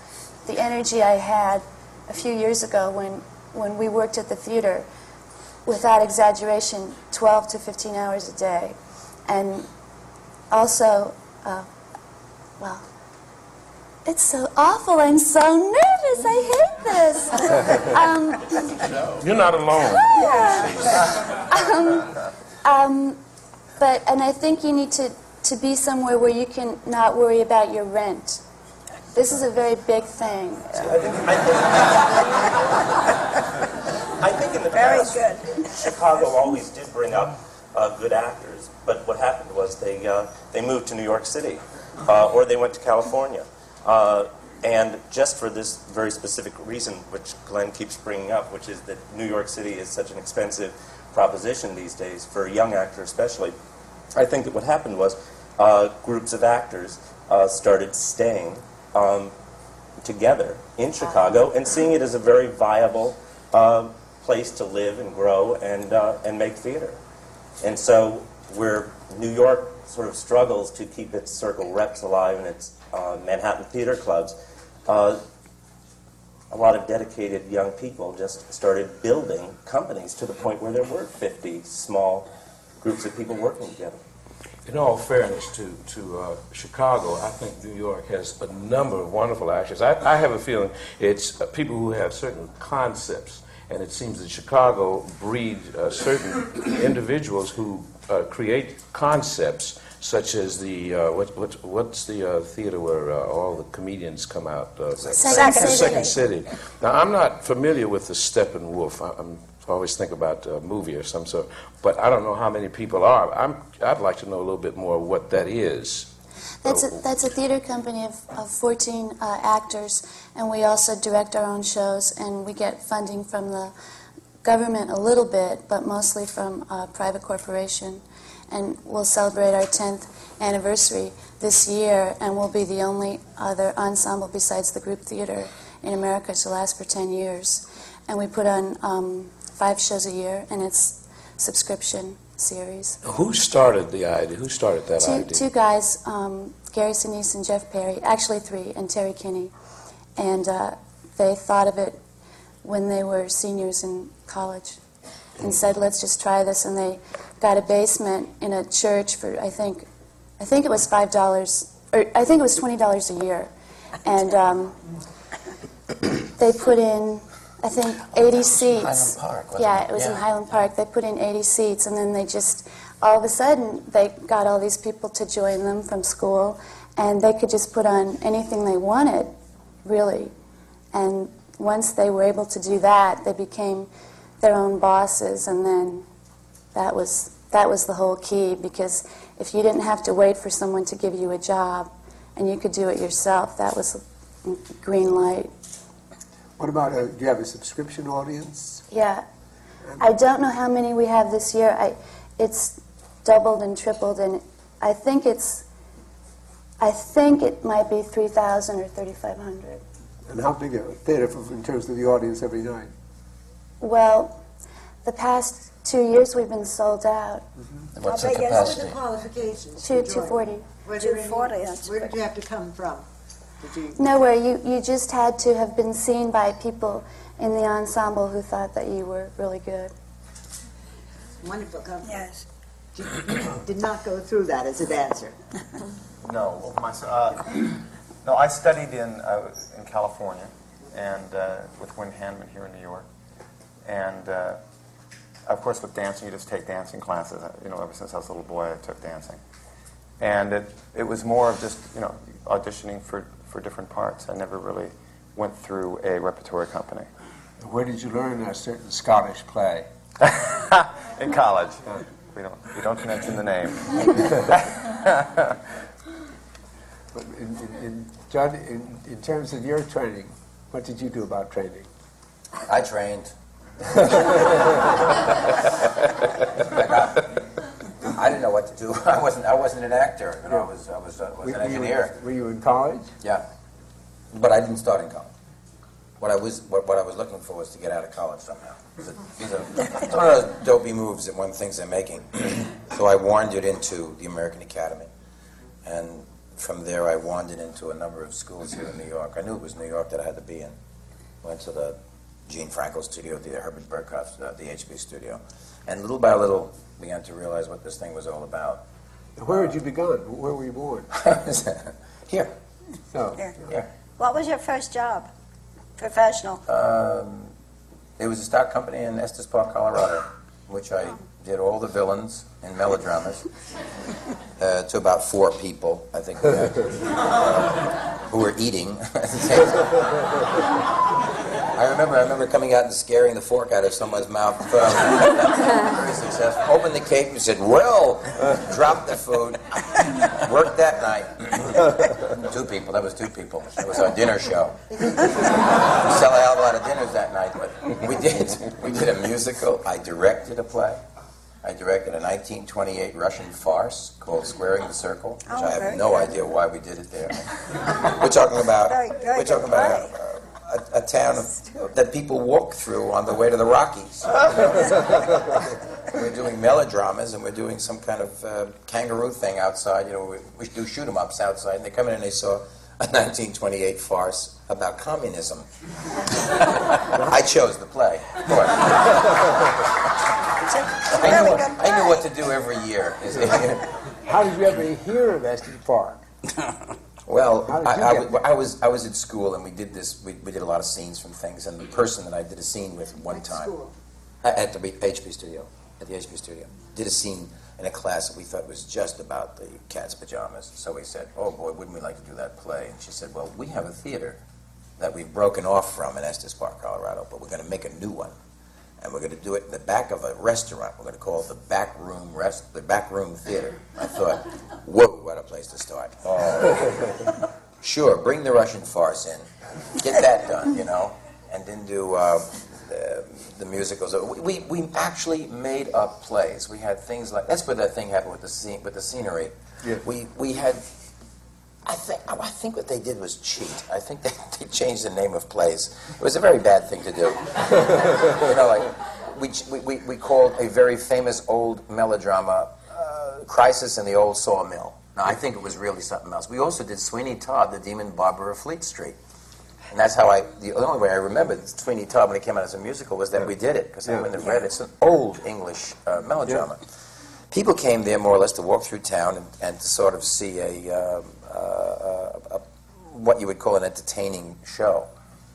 the energy I had a few years ago when when we worked at the theater. Without exaggeration, 12 to 15 hours a day, and also, uh, well, it's so awful. I'm so nervous. I hate this. (laughs) um, You're not alone. um, um, but and I think you need to to be somewhere where you can not worry about your rent. This is a very big thing. I think in the Very past, good. Chicago always did bring up uh, good actors, but what happened was they uh, they moved to New York City, uh, or they went to California, uh, and just for this very specific reason, which Glenne keeps bringing up, which is that New York City is such an expensive proposition these days for a young actor, especially. I think that what happened was uh, groups of actors uh, started staying um, together in Chicago and seeing it as a very viable uh, place to live and grow and, uh, and make theater. And so where New York sort of struggles to keep its circle reps alive and its uh, Manhattan theater clubs, uh, a lot of dedicated young people just started building companies to the point where there were 50 small groups of people working together. In all fairness to, to uh, Chicago, I think New York has a number of wonderful actors. I, I have a feeling it's uh, people who have certain concepts, and it seems that Chicago breeds uh, certain (coughs) individuals who uh, create concepts, such as the uh, what, what, what's the uh, theater where uh, all the comedians come out? Uh, Second City. Second City. Now, I'm not familiar with the Steppenwolf. I, I'm I always think about a movie or some sort, but I don't know how many people are. I'm, I'd like to know a little bit more what that is. That's a, that's a theater company of, of 14 uh, actors, and we also direct our own shows, and we get funding from the government a little bit, but mostly from a private corporation. and we'll celebrate our 10th anniversary this year, and we'll be the only other ensemble besides the group theater in America to last for 10 years. And we put on um, five shows a year, and it's subscription series. Who started the idea? Who started that Two, idea? two guys, um, Gary Sinise and Jeff Perry, actually three, and Terry Kinney. And uh, they thought of it when they were seniors in college and said, let's just try this. And they got a basement in a church for, I think, I think it was $5, or I think it was $20 a year. And um, they put in, I think, 80 seats. Highland Park, yeah, it? it was in Highland Park. They put in 80 seats, and then they just, all of a sudden, they got all these people to join them from school, and they could just put on anything they wanted, really. And once they were able to do that, they became their own bosses, and then that was that was the whole key because if you didn't have to wait for someone to give you a job and you could do it yourself, that was green light. What about, uh, do you have a subscription audience? Yeah. I don't know how many we have this year. I, it's doubled and tripled, and I think it's, I think it might be 3,000 or 3,500. And how big a theater for, in terms of the audience every night? Well, the past two years we've been sold out. What's How the big is- capacity? What are the qualifications? Two- to join? 240. Were there any- 240, Where did you have to come from? Did you? Nowhere. You, you just had to have been seen by people in the ensemble who thought that you were really good. Wonderful company. Yes. You did not go through that as a dancer. (laughs) No, well, my, uh, no, I studied in uh, in California, and uh, with Wynn Handman here in New York, and uh, of course with dancing, you just take dancing classes. Uh, You know, ever since I was a little boy, I took dancing, and it it was more of just you know auditioning for for different parts. I never really went through a repertory company. Where did you learn a certain Scottish play? (laughs) in college. We don't we don't mention the name. (laughs) But in, in, in, John, in, in terms of your training, what did you do about training? I trained. (laughs) I, didn't know what to do. (laughs) I wasn't. I wasn't an actor. You know, I was. I was, uh, was Were- an were you in- engineer. Were you in college? Yeah, but I didn't start in college. What I was what, what I was looking for was to get out of college somehow. It's, these are, it's one of those dopey moves that one thinks they're making. (clears throat) so I wandered into the American Academy, and from there I wandered into a number of schools here in New York. I knew it was New York that I had to be in. Went to the Gene Frankel studio, the Herbert Berghof, uh, the HB studio, and little by little began to realize what this thing was all about. Where had you begun? Where were you born? (laughs) Here. So, Here. Here. What was your first job? Professional. Um, it was a stock company in Estes Park, Colorado, which I did all the villains in melodramas (laughs) uh, to about four people, I think, uh, (laughs) who were eating. at the same time. I remember, I remember coming out and scaring the fork out of someone's mouth. (laughs) Very successful. Opened the cake and said, "Well," dropped the food. Worked that night. two people. That was two people. It was our dinner show. We sell a hell of a lot of dinners that night, but we did. We did a musical. I directed a play. I directed a 1928 Russian farce called Squaring the Circle, which Oh, I have no good. idea why we did it there. We're talking about Very good we're talking about a, a, a town of, that people walk through on the way to the Rockies. we're doing melodramas and we're doing some kind of uh, kangaroo thing outside. You know, we, we do shoot 'em ups outside, and they come in and they saw a 1928 farce about communism. (laughs) I chose the play. of course. I, knew what, I knew what to do every year. (laughs) how did you ever hear of Estes Park? (laughs) Well, I, I, I was I was at school and we did this. We, we did a lot of scenes from things, and the person that I did a scene with one time at at the HB studio, at the HB studio, did a scene in a class that we thought was just about the cat's pajamas. So we said, "Oh boy, wouldn't we like to do that play?" And she said, "Well, we have a theater that we've broken off from in Estes Park, Colorado, but we're going to make a new one." And we're going to do it in the back of a restaurant. We're going to call it the back room rest, the back room theater. I thought, whoa, what a place to start! Oh, Sure, bring the Russian farce in. Get that done, you know. And then do uh, uh, the musicals. We, we, we actually made up plays. We had things like that's where that thing happened with the scene, with the scenery. Yeah. We we had. I think I think what they did was cheat. I think they, (laughs) they changed the name of plays. It was a very bad thing to do. you know, like we, we, we, called a very famous old melodrama uh, "Crisis in the Old Sawmill." Now I think it was really something else. We also did Sweeney Todd, the Demon Barber of Fleet Street. And that's how I, the only way I remembered Sweeney Todd when it came out as a musical was that we did it, because I Yeah. wouldn't have read it. It's an old English uh, melodrama. People came there more or less to walk through town and, and to sort of see a, um, a, what you would call an entertaining show,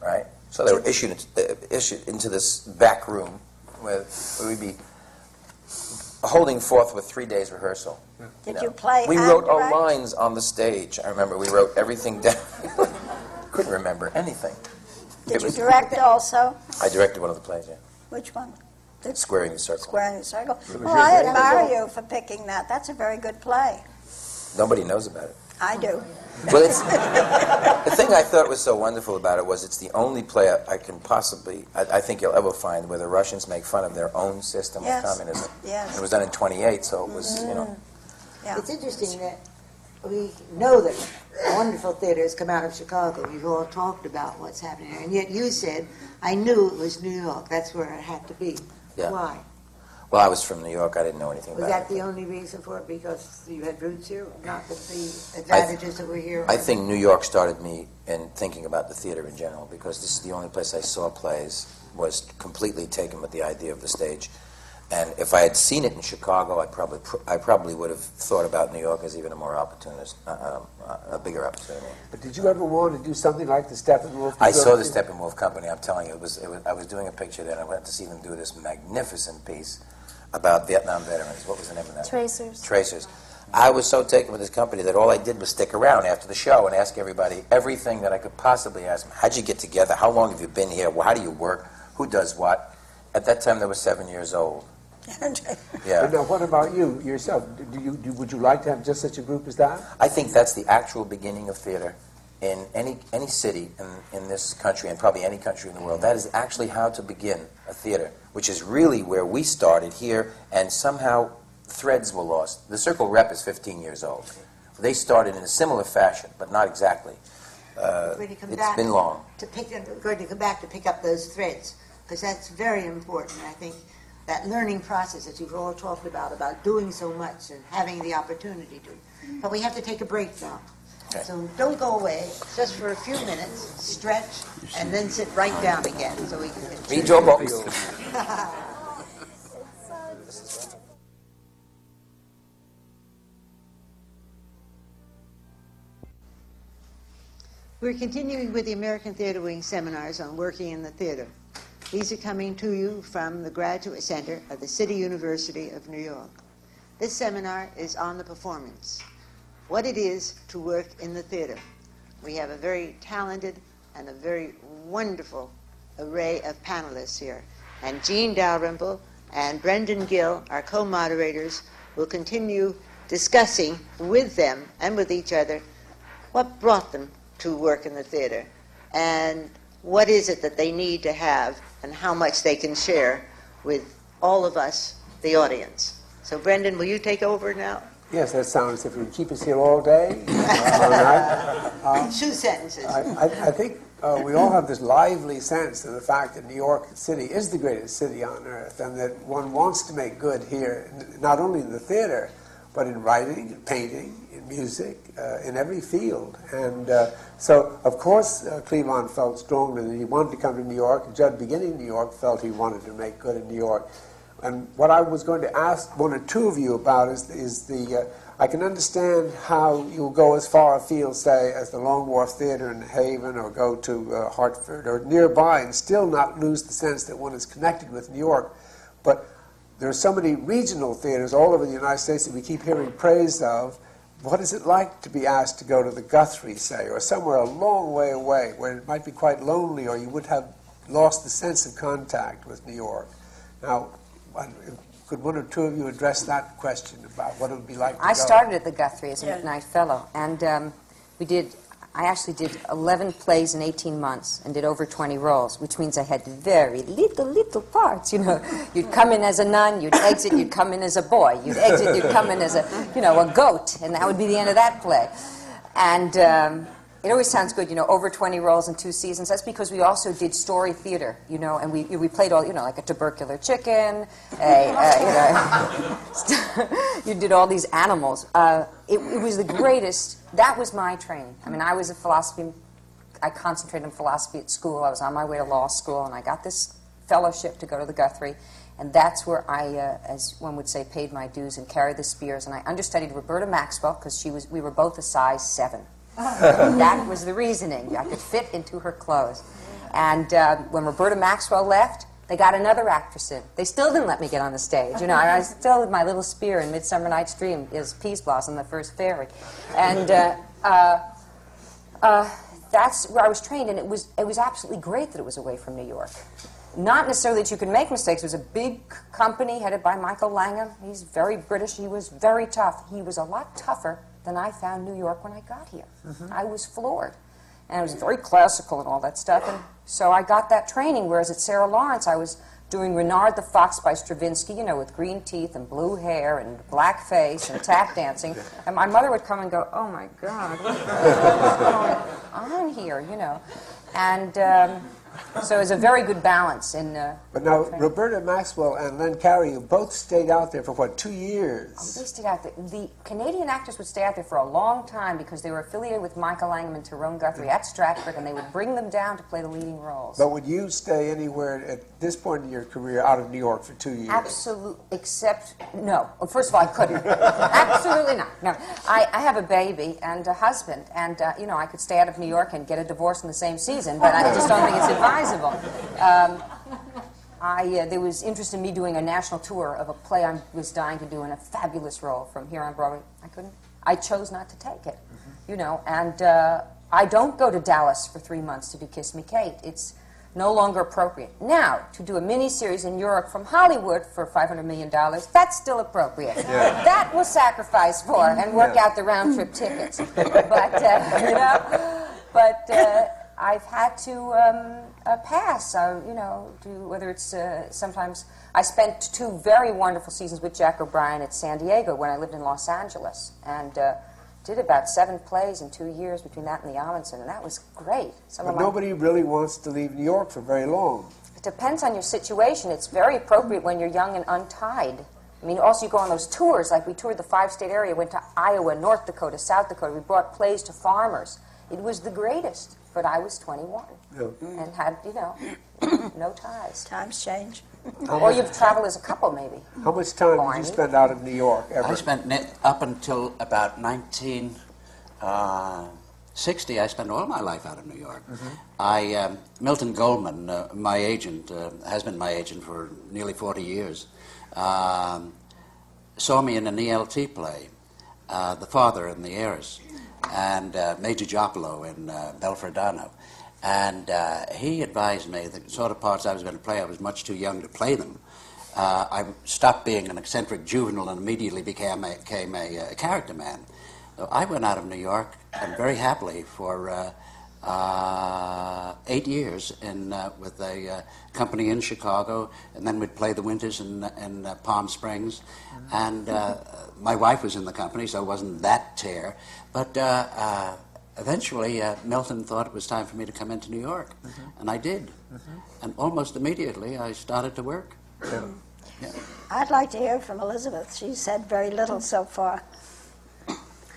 right? So they were issued, uh, issued into this back room where we'd be holding forth with three days rehearsal. Did you play We wrote our direct? lines on the stage. I remember we wrote everything down. (laughs) Couldn't remember anything. Did It you was- direct also? I directed one of the plays, yeah. Which one? Squaring the Circle. Squaring the Circle. Well, I admire you for picking that. That's a very good play. Nobody knows about it. I do. Well, it's, the thing I thought was so wonderful about it was it's the only play I, I can possibly, I, I think you'll ever find where the Russians make fun of their own system Yes. of communism. Yes. It was done in 28, so it was, you mm-hmm. know. Yeah. It's interesting that we know that wonderful theater has come out of Chicago. We've all talked about what's happening there. And yet you said, I knew it was New York. That's where it had to be. Yeah. Why? Well, I was from New York. I didn't know anything Was about that it. the only reason for it? Because you had roots here? Not that the advantages that were here? I think New York started me in thinking about the theater in general because this is the only place I saw plays was completely taken with the idea of the stage. And if I had seen it in Chicago, I probably I probably would have thought about New York as even a more opportunist, uh, uh, a bigger opportunity. But did you ever want to do something like the Steppenwolf? I saw the Steppenwolf Company. I'm telling you, it was, it was I was doing a picture there, and I went to see them do this magnificent piece about Vietnam veterans. What was the name of that? Tracers. Tracers. I was so taken with this company that all I did was stick around after the show and ask everybody everything that I could possibly ask them. How'd you get together? How long have you been here? Well, how do you work? Who does what? At that time, they were seven years old. (laughs) Yeah. But now, what about you yourself? Do you, do, would you like to have just such a group as that? I think that's the actual beginning of theater in any, any city in, in this country and probably any country in the world. That is actually how to begin a theater, which is really where we started here, and somehow threads were lost. The Circle Rep is 15 years old. They started in a similar fashion, but not exactly. Uh, it's been long. To pick, going to come back to pick up those threads, because that's very important. I think that learning process that you've all talked about, about doing so much and having the opportunity to. But we have to take a break now. Okay. So don't go away, just for a few minutes, stretch, and then sit right down again so we can continue. Read your books. (laughs) We're continuing with the American Theater Wing seminars on working in the theater. These are coming to you from the Graduate Center of the City University of New York. This seminar is on the performance, what it is to work in the theater. We have a very talented and a very wonderful array of panelists here. And Jean Dalrymple and Brendan Gill, our co-moderators, will continue discussing with them and with each other what brought them to work in the theater and what is it that they need to have and how much they can share with all of us, the audience. So, Brendan, will you take over now? Yes, that sounds if you keep us here all day. (laughs) all night. (laughs) Uh, Two sentences. I, I, I think uh, we all have this lively sense of the fact that New York City is the greatest city on earth, and that one wants to make good here, n- not only in the theater, but in writing, in painting, in music, uh, in every field. And uh, so, of course, uh, Cleavon felt strongly that he wanted to come to New York. Judd, beginning in New York, felt he wanted to make good in New York. And what I was going to ask one or two of you about is, is the. Uh, I can understand how you'll go as far afield, say, as the Long Wharf Theater in Haven, or go to uh, Hartford or nearby, and still not lose the sense that one is connected with New York. But there are so many regional theaters all over the United States that we keep hearing praise of. What is it like to be asked to go to the Guthrie, say, or somewhere a long way away where it might be quite lonely, or you would have lost the sense of contact with New York? Now, could one or two of you address that question about what it would be like to I go? started at the Guthrie as a Yeah. McKnight Fellow, and um, we did I actually did 11 plays in 18 months and did over 20 roles, which means I had very little, little parts. You know, you'd come in as a nun, you'd exit, you'd come in as a boy, you'd exit, you'd come in as a, you know, a goat, and that would be the end of that play. And um, it always sounds good, you know, over 20 roles in two seasons. That's because we also did story theater, you know, and we, we played all, you know, like a tubercular chicken, a, uh, you know, (laughs) you did all these animals. Uh, it, it was the greatest. That was my training. I mean, I was a philosophy, I concentrated in philosophy at school. I was on my way to law school, and I got this fellowship to go to the Guthrie. And that's where I, uh, as one would say, paid my dues and carried the spears. And I understudied Roberta Maxwell because she was, we were both a size seven. (laughs) that was the reasoning. I could fit into her clothes. And uh, when Roberta Maxwell left, they got another actress in. They still didn't let me get on the stage. You know, I still with my little spear in Midsummer Night's Dream is Peaseblossom, the first fairy. And uh, uh, uh, that's where I was trained, and it was, it was absolutely great that it was away from New York. Not necessarily that you could make mistakes. It was a big company headed by Michael Langham. He's very British. He was very tough. He was a lot tougher than I found New York when I got here. I was floored. And it was very classical and all that stuff. And so I got that training, whereas at Sarah Lawrence, I was doing Renard the Fox by Stravinsky, you know, with green teeth and blue hair and black face and tap (laughs) dancing. And my mother would come and go, oh my God, (laughs) what's going on here, you know? And um, so it was a very good balance in. Uh, But now, Roberta Maxwell and Len Cariou, you both stayed out there for what, two years? They stayed out there. The Canadian actors would stay out there for a long time because they were affiliated with Michael Langham and Tyrone Guthrie at Stratford, and they would bring them down to play the leading roles. But would you stay anywhere at this point in your career out of New York for two years? Absolutely, except no. Well, first of all, I couldn't. (laughs) Absolutely not. No, I, I have a baby and a husband, and uh, you know I could stay out of New York and get a divorce in the same season, but I just don't think it's advisable. Um, I, uh, there was interest in me doing a national tour of a play I was dying to do in a fabulous role from here on Broadway. I couldn't. I chose not to take it, you know, and uh, I don't go to Dallas for three months to do Kiss Me Kate. It's no longer appropriate. Now, to do a miniseries in Europe from Hollywood for $500 million, that's still appropriate. Yeah. That will sacrifice for and work Yeah. out the round trip tickets. But, uh, (laughs) you know, but uh, I've had to um, uh, pass, you know, do, whether it's uh, sometimes. I spent two very wonderful seasons with Jack O'Brien at San Diego when I lived in Los Angeles. And uh, did about seven plays in two years between that and the Ahmanson, and that was great. Some But nobody really wants to leave New York for very long. it depends on your situation. It's very appropriate when you're young and untied. I mean, also you go on those tours, like we toured the five-state area, went to Iowa, North Dakota, South Dakota. We brought plays to farmers. It was the greatest, but I was 21 and had, you know, no ties. Times change. or you've traveled as a couple, maybe. How much time did you spend out of New York ever? I spent ne- up until about 1960. I spent all my life out of New York. I um, Milton Goldman, uh, my agent, uh, has been my agent for nearly 40 years. Um, saw me in an ELT play, uh, The Father and the Heiress, and uh, Major Giopolo in uh, Belfredano. And uh, he advised me the sort of parts I was going to play, I was much too young to play them. Uh, I stopped being an eccentric juvenile and immediately became a, became a, uh character man. So I went out of New York and very happily for uh, eight years in, uh, with a uh, company in Chicago, and then we'd play the winters in, in uh, Palm Springs. And uh, my wife was in the company, so it wasn't that tear. But uh, uh, eventually, uh, Milton thought it was time for me to come into New York, and I did. And almost immediately, I started to work. I'd like to hear from Elizabeth. She said very little so far.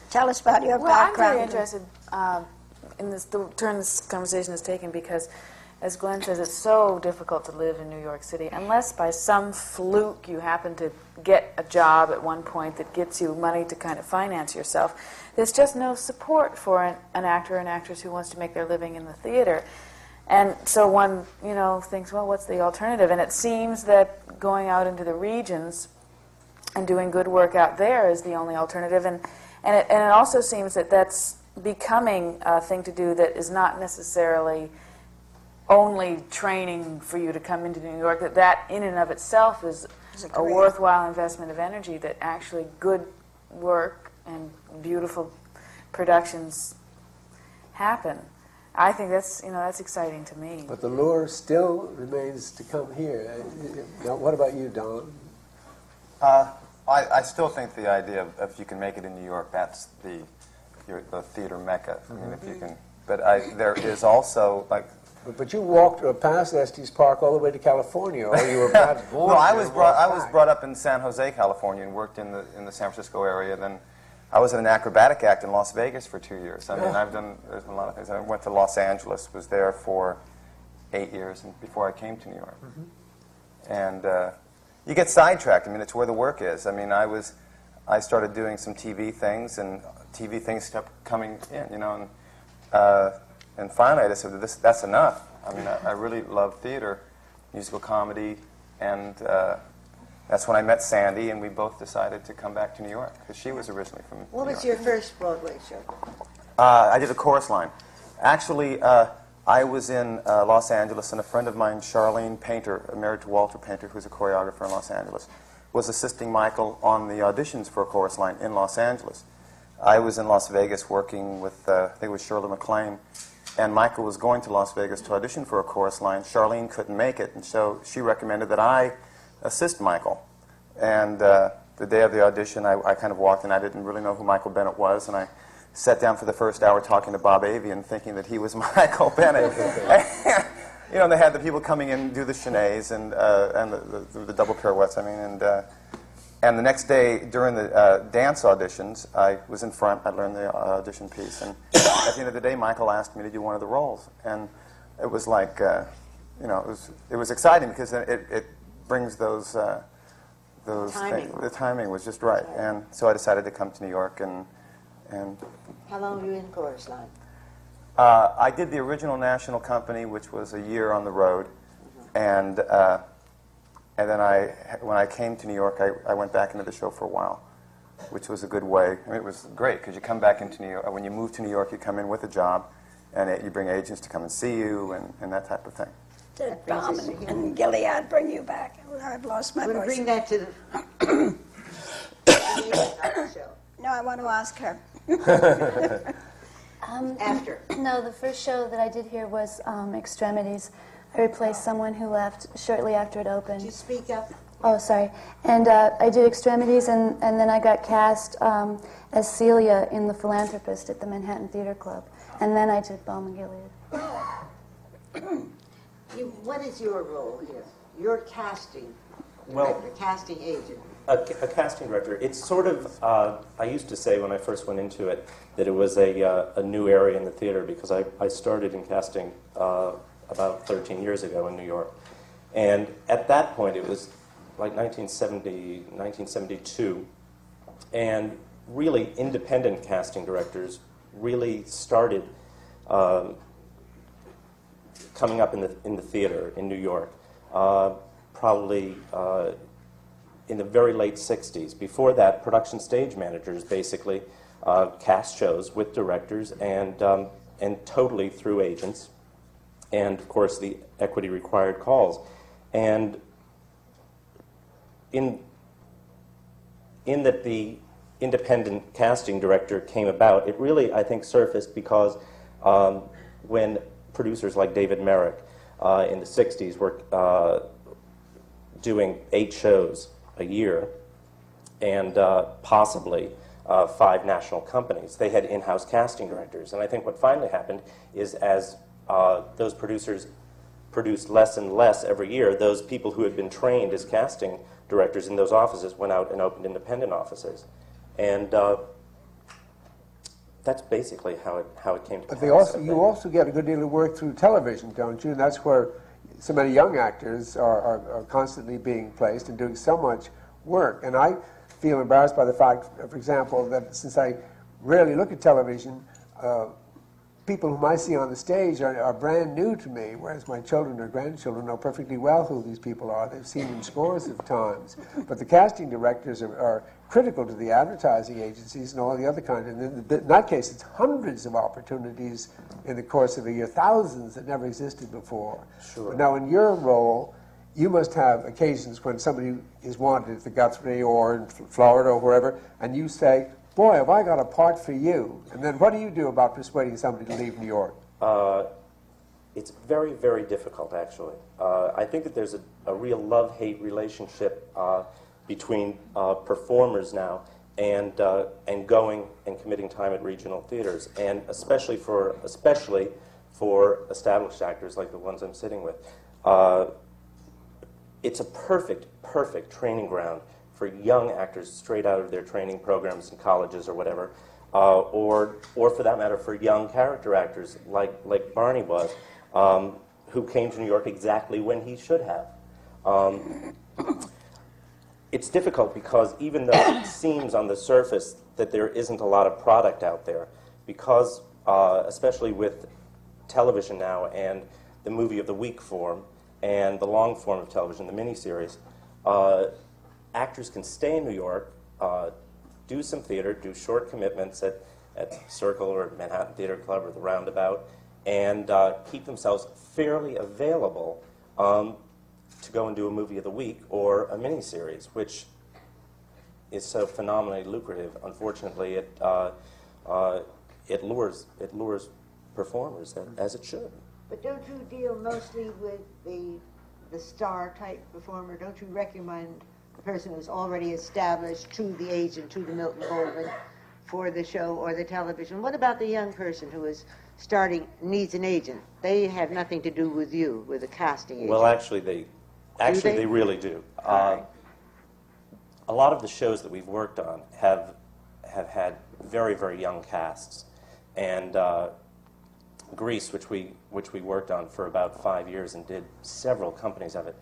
Tell us about your well, background. I'm very interested um, this, the turn this conversation has taken because, as Glenne says, it's so difficult to live in New York City unless by some fluke you happen to get a job at one point that gets you money to kind of finance yourself. There's just no support for an, an actor or an actress who wants to make their living in the theater. And so one, you know, thinks, well, what's the alternative? And it seems that going out into the regions and doing good work out there is the only alternative. And, and, it, and it also seems that that's becoming a thing to do that is not necessarily only training for you to come into New York, that that in and of itself is Is a a worthwhile investment of energy, that actually good work and beautiful productions happen. I think that's you know that's exciting to me. But the lure still remains to come here. Uh, Now, what about you, Don? Uh, I, I still think the idea of if you can make it in New York, that's the your, the theater mecca. I mean, if you can. But I, there is also like. But, but you walked uh, past Estes Park all the way to California, or you were perhaps born no, I was brought. I was brought up in San Jose, California, and worked in the in the San Francisco area. Then I was in an acrobatic act in Las Vegas for two years. I mean, Yeah. I've done there's been a lot of things. I went to Los Angeles, was there for eight years, and before I came to New York. And uh, you get sidetracked. I mean, it's where the work is. I mean, I was, I started doing some TV things, and TV things kept coming in, you know, and uh, and finally I just said, this, that's enough. I mean, I, I really love theater, musical comedy, and uh, that's when I met Sandy, and we both decided to come back to New York because she was originally from. What New was York. your first Broadway show? Uh, I did a chorus line. Actually, uh, I was in uh, Los Angeles, and a friend of mine, Charlene Painter, married to Walter Painter, who's a choreographer in Los Angeles, was assisting Michael on the auditions for a chorus line in Los Angeles. I was in Las Vegas working with, uh, I think it was Shirley MacLaine, and Michael was going to Las Vegas to audition for a chorus line. Charlene couldn't make it, and so she recommended that I assist Michael. And uh, the day of the audition, I, I kind of walked in. I didn't really know who Michael Bennett was, and I sat down for the first hour talking to Bob Avian, thinking that he was (laughs) Michael Bennett. (laughs) you know, and they had the people coming in and do the chaînés and uh, and the, the, the double pirouettes. I mean, and uh, and the next day during the uh, dance auditions, I was in front. I learned the audition piece, and at the end of the day, Michael asked me to do one of the roles, and it was like, uh, you know, it was it was exciting because it it brings those. Uh, those Timing. things- the timing was just right, and so I decided to come to New York, and and How long were you in chorus line? Uh, I did the original National Company, which was a year on the road, and uh, and then I, when I came to New York, I, I went back into the show for a while, which was a good way. I mean, it was great because you come back into New York. When you move to New York, you come in with a job, and it, you bring agents to come and see you, and, and that type of thing. Did Balm and, and Gilead bring you back? I've lost my We'll voice. bring that to (coughs) (coughs) the show. No, I want to ask her. (laughs) (laughs) Um, (clears throat) After. No, the first show that I did here was um, Extremities. I replaced someone who left shortly after it opened. Did you speak up? Oh, sorry. And uh, I did Extremities, and, and then I got cast um, as Celia in The Philanthropist at the Manhattan Theater Club. And then I did Balm in Gilead. You, what is your role here? You're casting Well- director, casting agent. A, a casting director. It's sort of. Uh, I used to say when I first went into it that it was a, uh, a new area in the theater because I, I started in casting uh, about 13 years ago in New York, and at that point it was like 1970, 1972, and really independent casting directors really started um, coming up in the in the theater in New York. Uh, probably. In the very late 60s. Before that, production stage managers basically uh, cast shows with directors and, um, and totally through agents, and of course the equity required calls. And in, in that the independent casting director came about, it really, I think, surfaced because um, when producers like David Merrick uh, in the 60s were uh, doing eight shows a year and uh, possibly uh, five national companies. They had in house casting directors. And I think what finally happened is as uh, those producers produced less and less every year, those people who had been trained as casting directors in those offices went out and opened independent offices. And uh, that's basically how it, how it came to But pass. also, you also get a good deal of work through television, don't you? And that's where so many young actors are, are, are constantly being placed and doing so much work. And I feel embarrassed by the fact, for example, that since I rarely look at television, uh, people whom I see on the stage are, are brand new to me, whereas my children or grandchildren know perfectly well who these people are. They've seen them scores of times. But the casting directors are, are critical to the advertising agencies and all the other kind. And in, the, in that case, it's hundreds of opportunities in the course of a year, thousands that never existed before. Sure. But now, in your role, you must have occasions when somebody is wanted at the Guthrie or in Florida or wherever, and you say, boy, have I got a part for you. And then what do you do about persuading somebody to leave New York? Uh, it's very, very difficult, actually. Uh, I think that there's a, a real love hate relationship uh, between uh, performers now and, uh, and going and committing time at regional theaters, and especially for, especially for established actors like the ones I'm sitting with. Uh, it's a perfect, perfect training ground for young actors straight out of their training programs in colleges or whatever, uh, or, or for that matter, for young character actors like, like Barney was, um, who came to New York exactly when he should have. Um, it's difficult because even though it (coughs) seems on the surface that there isn't a lot of product out there, because uh, especially with television now and the movie of the week form and the long form of television, the miniseries, uh, actors can stay in New York, uh, do some theater, do short commitments at, at Circle or Manhattan Theater Club or the Roundabout, and uh, keep themselves fairly available um, to go and do a movie of the week or a miniseries, which is so phenomenally lucrative. Unfortunately, it uh, uh, it lures it lures performers as it should. But don't you deal mostly with the the star type performer? Don't you recommend a person who's already established to the agent, to the Milton Goldman, for the show or the television? What about the young person who is starting needs an agent? They have nothing to do with you, with a casting agent. Well, actually, they actually they? they? really do. Uh, a lot of the shows that we've worked on have have had very very young casts, and uh, Grease, which we which we worked on for about five years and did several companies of it,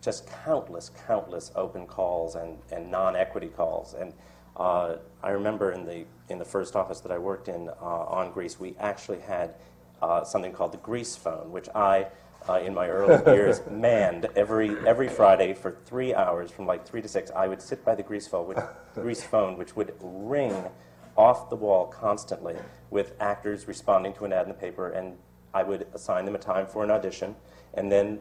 just countless countless open calls and, and non-equity calls and. Uh, I remember in the in the first office that I worked in uh, on Grease, we actually had uh, something called the Grease phone, which I, uh, in my early years, (laughs) manned every every Friday for three hours, from like three to six. I would sit by the Grease phone, which, (laughs) Grease phone, which would ring off the wall constantly with actors responding to an ad in the paper, and I would assign them a time for an audition, and then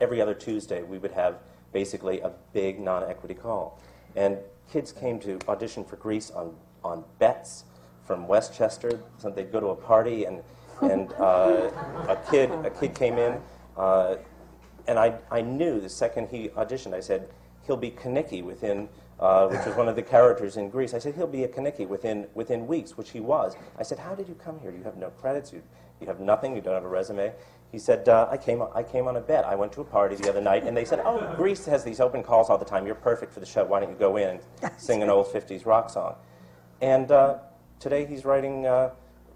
every other Tuesday we would have basically a big non-equity call, and kids came to audition for Grease on, on bets from Westchester. So they'd go to a party, and, and uh, a, kid, a kid came in, uh, and I, I knew the second he auditioned, I said, he'll be Kenickie within, uh, which was one of the characters in Grease. I said, he'll be a Kenickie within, within weeks, which he was. I said, how did you come here? You have no credits, you, you have nothing, you don't have a resume. He said, uh, I, came, I came on a bet. I went to a party the other night, and they said, oh, Grease has these open calls all the time. You're perfect for the show. Why don't you go in and sing an old 50s rock song? And uh, today he's writing, uh,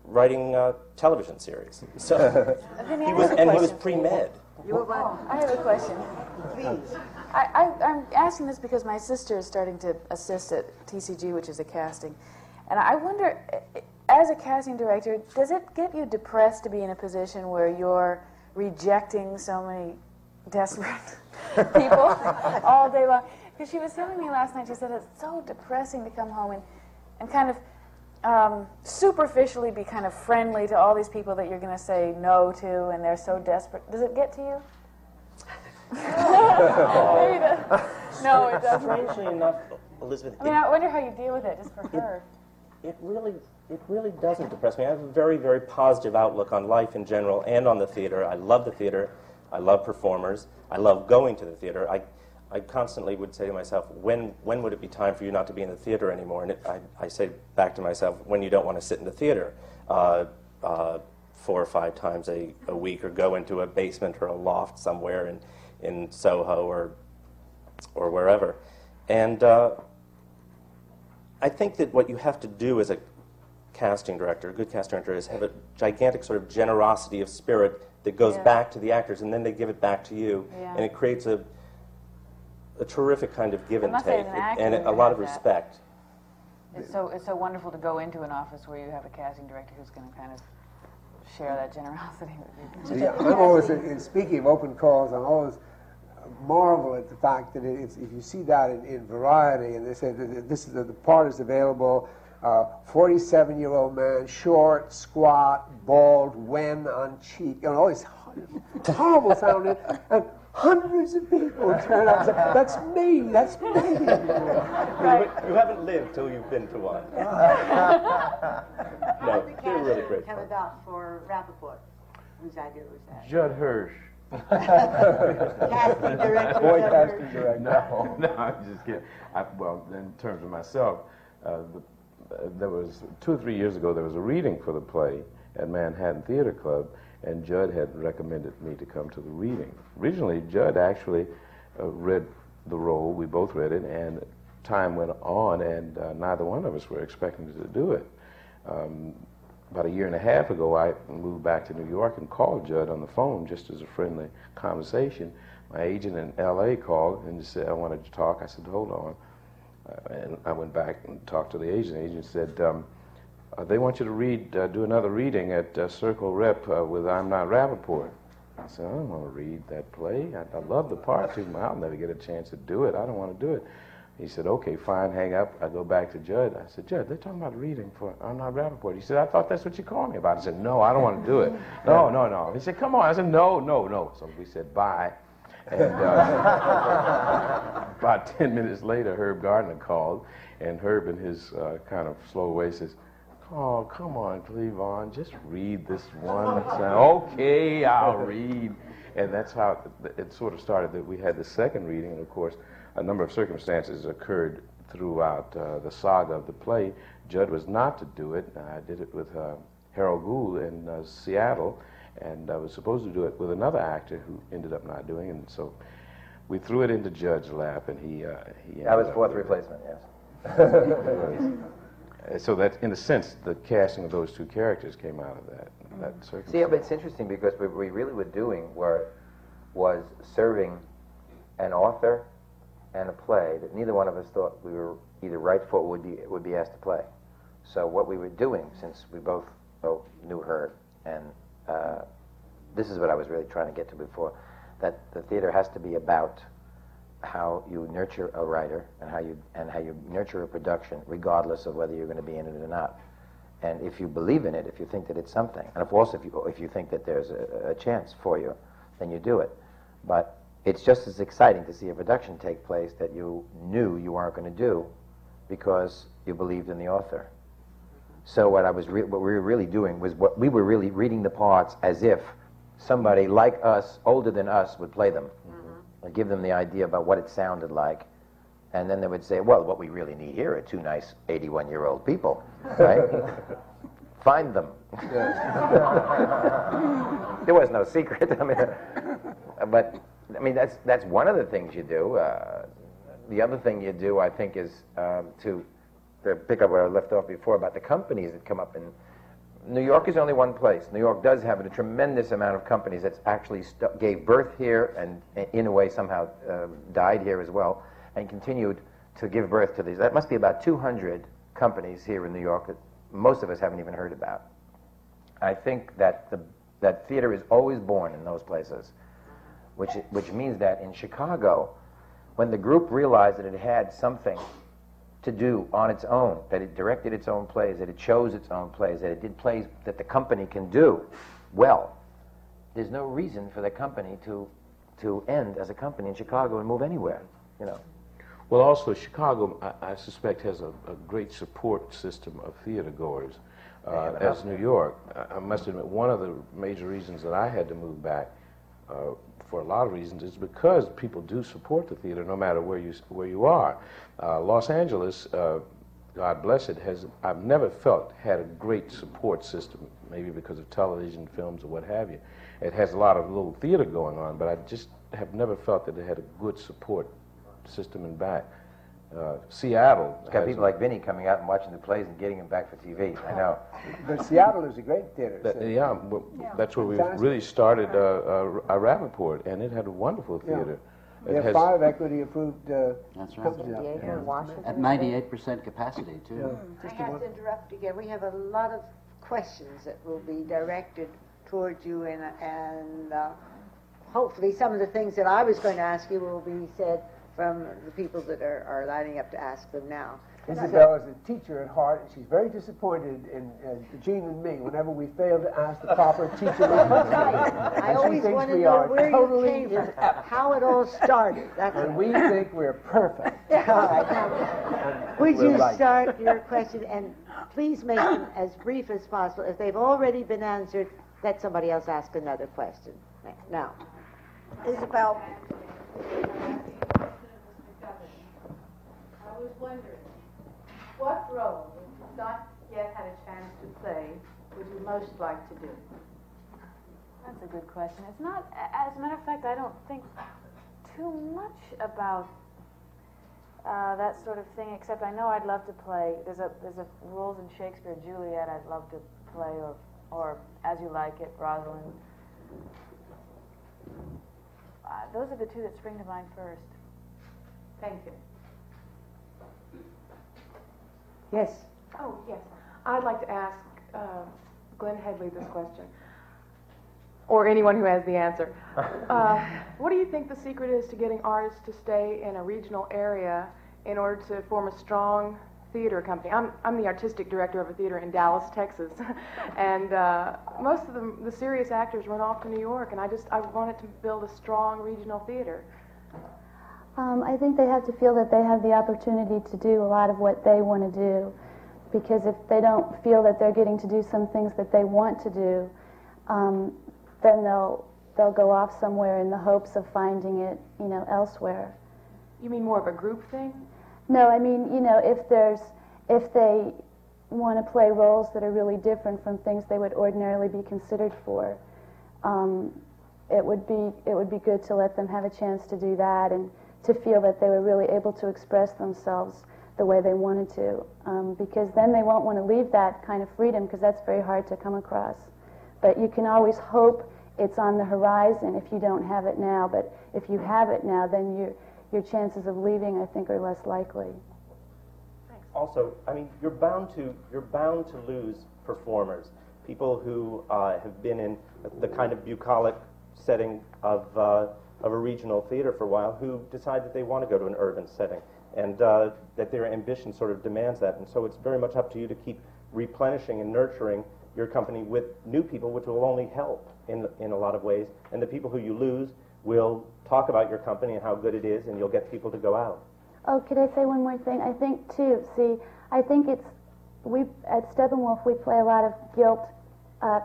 writing uh, television series. So (laughs) he was, and he was pre-med. I have a question. Please. I, I, I'm asking this because my sister is starting to assist at TCG, which is a casting. And I wonder, as a casting director, does it get you depressed to be in a position where you're rejecting so many desperate (laughs) people all day long? Because she was telling me last night, she said it's so depressing to come home and, and kind of um, superficially be kind of friendly to all these people that you're going to say no to, and they're so desperate. Does it get to you? (laughs) No, it doesn't. Strangely enough, Elizabeth, I mean, I wonder how you deal with it, just for her. it really it really doesn't depress me. I have a very very positive outlook on life in general and on the theater. I love the theater. I love performers. I love going to the theater. I I constantly would say to myself, when when would it be time for you not to be in the theater anymore? And it, I I say back to myself, when you don't want to sit in the theater. Uh, uh, four or five times a, a week, or go into a basement or a loft somewhere in, in Soho or or wherever. And uh, I think that what you have to do as a casting director, a good casting director, is have a gigantic sort of generosity of spirit that goes Yeah. back to the actors, and then they give it back to you, Yeah. and it creates a a terrific kind of give and take, an actor, and you a lot of have that. respect. It's so it's so wonderful to go into an office where you have a casting director who's going to kind of share that generosity with you. (laughs) See, I'm always, in, speaking of open calls, I'm always marvel at the fact that it's, if you see that in, in Variety, and they say that this is the, the part is available, uh, 47 year old man, short, squat, bald, wen on cheek, you know, all these (laughs) horrible sounding. And hundreds of people turn up and say, that's me, that's me. (laughs) You, you haven't lived till you've been to one. How (laughs) no, did the they're really great. come about for Rappaport? Whose idea was that? Judd Hirsch. (laughs) Casting director Boy casting director. No, no, I'm just kidding. I, well, in terms of myself, uh, the, uh, there was two or three years ago there was a reading for the play at Manhattan Theater Club, and Judd had recommended me to come to the reading. Originally, Judd actually uh, read the role. We both read it, and time went on, and uh, neither one of us were expecting to do it. Um, about a year and a half ago, I moved back to New York and called Judd on the phone just as a friendly conversation. My agent in L.A. called and said, I wanted to talk. I said, hold on. Uh, and I went back and talked to the agent. The agent said, um, uh, they want you to read, uh, do another reading at uh, Circle Rep uh, with I'm Not Rappaport. I said, I don't want to read that play. I, I love the part too much. I'll never get a chance to do it. I don't want to do it. He said, okay, fine, hang up. I go back to Judd. I said, Judd, they're talking about reading for I'm Not Rappaport. He said, I thought that's what you called me about. I said, no, I don't want to do it. (laughs) No, no, no. He said, come on. I said, no, no, no. So we said, bye. And uh, (laughs) about 10 minutes later, Herb Gardner called, and Herb, in his uh, kind of slow way, says, Oh, come on, Cleavon, just read this one. okay, I'll read. And that's how it, it sort of started that we had the second reading, and of course, a number of circumstances occurred throughout uh, the saga of the play. Judd was not to do it. I did it with uh, Harold Gould in uh, Seattle, and I was supposed to do it with another actor who ended up not doing it. And so we threw it into Judd's lap, and he. Uh, he That was fourth with it. replacement, yes. (laughs) Uh, So that, in a sense, the casting of those two characters came out of that, that circumstance. See, but it's interesting because what we really were doing were, was serving an author and a play that neither one of us thought we were either right for or would be, would be asked to play. So what we were doing, since we both oh, knew her, and uh, this is what I was really trying to get to before, that the theater has to be about how you nurture a writer and how you and how you nurture a production, regardless of whether you're going to be in it or not. And if you believe in it, if you think that it's something, and of course, if you if you think that there's a, a chance for you, then you do it. But it's just as exciting to see a production take place that you knew you weren't going to do because you believed in the author. So what I was re- what we were really doing was what we were really reading the parts as if somebody like us, older than us, would play them and give them the idea about what it sounded like. And then they would say, well, what we really need here are two nice 81 year old people, right? (laughs) Find them. (laughs) there was no secret. (laughs) I mean, but I mean, that's, that's one of the things you do. Uh, the other thing you do, I think, is um, to, to pick up where I left off before about the companies that come up in New York is only one place. New York does have a tremendous amount of companies that actually gave birth here and, in a way, somehow um, died here as well, and continued to give birth to these. That must be about 200 companies here in New York that most of us haven't even heard about. I think that the, that theater is always born in those places, which, which means that in Chicago, when the group realized that it had something to do on its own, that it directed its own plays, that it chose its own plays, that it did plays that the company can do well, there's no reason for the company to, to end as a company in Chicago and move anywhere, you know. Well, also, Chicago, I, I suspect, has a, a great support system of theater goers, uh, as New York. I, I must admit, one of the major reasons that I had to move back, uh, for a lot of reasons, is because people do support the theater no matter where you, where you are. Uh, Los Angeles, uh, God bless it, has, I've never felt had a great support system, maybe because of television, films, or what have you. It has a lot of little theater going on, but I just have never felt that it had a good support system in back. Uh, Seattle. It's got people a- like Vinnie coming out and watching the plays and getting them back for TV. I know. (laughs) But Seattle is a great theater. That, so- yeah, well, that's where we really started uh, uh, a Rappaport, and it had a wonderful theater. We It have has- five equity-approved uh, That's right. companies out Yeah. Washington, At 98% capacity, too. I have to interrupt again. We have a lot of questions that will be directed towards you, and, and uh, hopefully some of the things that I was going to ask you will be said from the people that are, are lining up to ask them now. Isabel is a teacher at heart, and she's very disappointed in uh, Gene and me whenever we fail to ask the proper (laughs) teacher I always thinks want to we know are where you totally came from, how it all started. That's And we think we're perfect. (laughs) Would We're you right. start your question and please make them as brief as possible. If they've already been answered, let somebody else ask another question. Now, Isabel. I was wondering, what role, if you've not yet had a chance to play, would you most like to do? That's a good question. It's not, as a matter of fact, I don't think too much about uh, that sort of thing, except I know I'd love to play. There's a there's a roles in Shakespeare, Juliet. I'd love to play, or or As You Like It, Rosalind. Uh, those are the two that spring to mind first. Thank you. Yes. Oh, yes. I'd like to ask uh, Glenne Headly this question, or anyone who has the answer. (laughs) Uh, what do you think the secret is to getting artists to stay in a regional area in order to form a strong theater company? I'm, I'm the artistic director of a theater in Dallas, Texas, (laughs) and uh, most of the, the serious actors run off to New York, and I just I wanted to build a strong regional theater. Um, I think they have to feel that they have the opportunity to do a lot of what they want to do. Because if they don't feel that they're getting to do some things that they want to do, um, then they'll they'll go off somewhere in the hopes of finding it, you know, elsewhere. You mean more of a group thing? No, I mean, you know, if there's if they want to play roles that are really different from things they would ordinarily be considered for, um, it would be it would be good to let them have a chance to do that and to feel that they were really able to express themselves the way they wanted to, um, because then they won't want to leave that kind of freedom because that's very hard to come across. But you can always hope it's on the horizon if you don't have it now. But if you have it now, then your your chances of leaving, I think, are less likely. Also, I mean, you're bound to you're bound to lose performers, people who uh, have been in the kind of bucolic setting of uh, of a regional theater for a while, who decide that they want to go to an urban setting, and uh, that their ambition sort of demands that. And so it's very much up to you to keep replenishing and nurturing your company with new people, which will only help in in a lot of ways. And the people who you lose will talk about your company and how good it is, and you'll get people to go out. Oh, could I say one more thing? I think too. See, I think it's we at Steppenwolf we play a lot of guilt uh,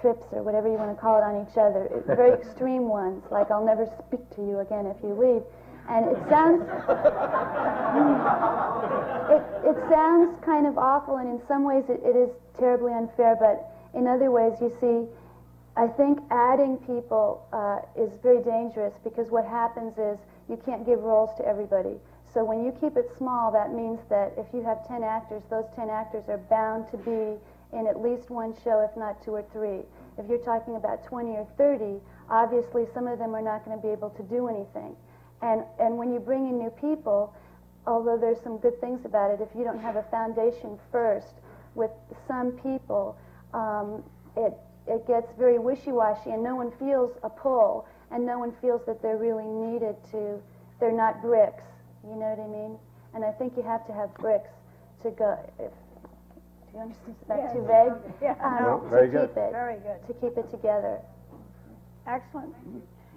trips or whatever you want to call it on each other, very (laughs) extreme ones, like I'll never speak to you again if you leave, and it sounds (laughs) (laughs) it it sounds kind of awful, and in some ways it, it is terribly unfair. But in other ways, you see. I think adding people uh, is very dangerous because what happens is you can't give roles to everybody. So when you keep it small, that means that if you have 10 actors, those 10 actors are bound to be in at least one show, if not two or three. If you're talking about 20 or 30, obviously some of them are not going to be able to do anything. And, and when you bring in new people, although there's some good things about it, if you don't have a foundation first with some people, um, it, it gets very wishy-washy and no one feels a pull and no one feels that they're really needed to, they're not bricks. You know what I mean? And I think you have to have bricks to go. If, you understand? Is that Yes. too vague? Yeah. Um, No, to very keep good. It, Very good. To keep it together. Excellent.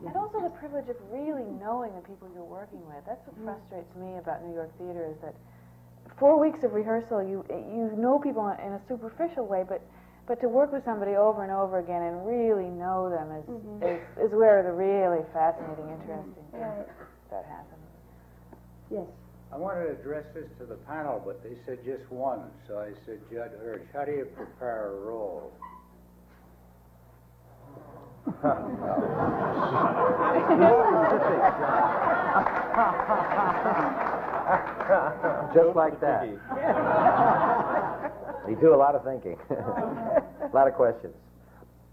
And also the privilege of really knowing the people you're working with. That's what frustrates me about New York theater is that four weeks of rehearsal, you you know people in a superficial way, but but to work with somebody over and over again and really know them is Mhm. is, is where the really fascinating, interesting things Right. start happening. Yes. I wanted to address this to the panel, but they said just one. So I said, Judd Hirsch, how do you prepare a role? (laughs) Just like that. You do a lot of thinking, (laughs) a lot of questions.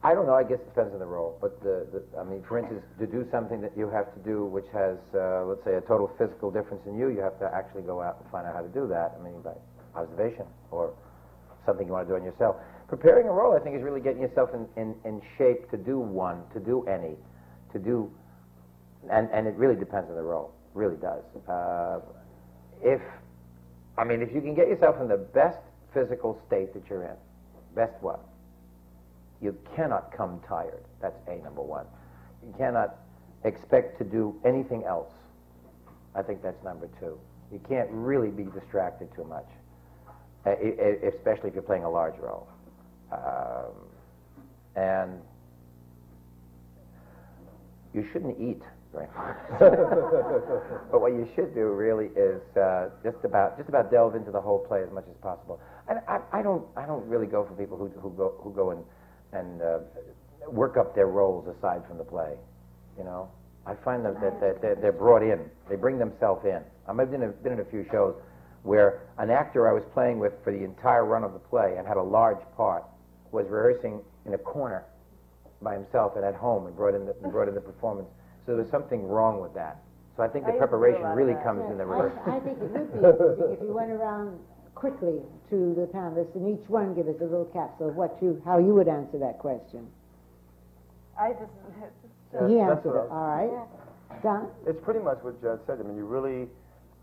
I don't know. I guess it depends on the role. But the, the I mean, for instance, to do something that you have to do, which has, uh, let's say, a total physical difference in you, you have to actually go out and find out how to do that. I mean, by observation or something you want to do on yourself. Preparing a role, I think, is really getting yourself in, in, in shape to do one, to do any, to do, and, and it really depends on the role. really does. Uh, if, I mean, if you can get yourself in the best physical state that you're in, best one, you cannot come tired. That's A, number one. You cannot expect to do anything else. I think that's number two. You can't really be distracted too much, especially if you're playing a large role. Um, and you shouldn't eat very much. (laughs) but what you should do really is uh, just about just about delve into the whole play as much as possible. And I, I don't I don't really go for people who who go who go and and uh, work up their roles aside from the play. You know, I find that, that, that they're, they're brought in. They bring themselves in. I've been in, a, been in a few shows where an actor I was playing with for the entire run of the play and had a large part was rehearsing in a corner by himself and at home and brought in the, and brought in the performance. So there's something wrong with that. So I think the I used to do a preparation really that. comes in the rehearsal. I, I think it would be (laughs) if you went around quickly to the panelists and each one give us a little capsule of what you, how you would answer that question. I just. he that's answered what it. All right. Don? It's pretty much what Judd said. I mean, you really,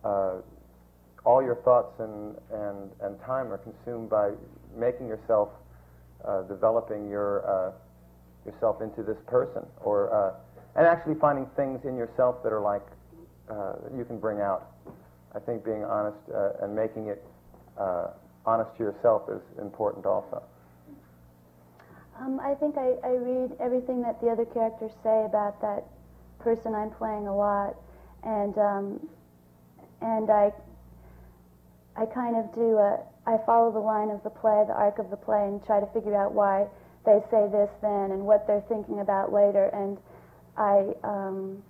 uh, all your thoughts and, and, and time are consumed by making yourself, uh, developing your, uh, yourself into this person, or, uh, and actually finding things in yourself that are like, uh, that you can bring out. I think being honest uh, and making it uh, honest to yourself is important also. Um, I think I, I read everything that the other characters say about that person I'm playing a lot, and um, and I I kind of do a I follow the line of the play, the arc of the play, and try to figure out why they say this then and what they're thinking about later, and I um,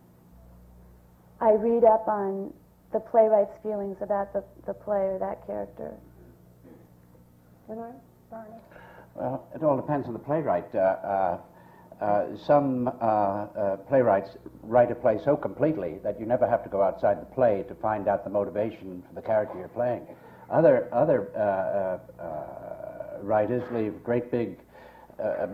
I read up on the playwright's feelings about the, the play or that character. Well, it all depends on the playwright. Uh, uh, uh, some uh, uh, playwrights write a play so completely that you never have to go outside the play to find out the motivation for the character you're playing. Other other uh, writers leave great big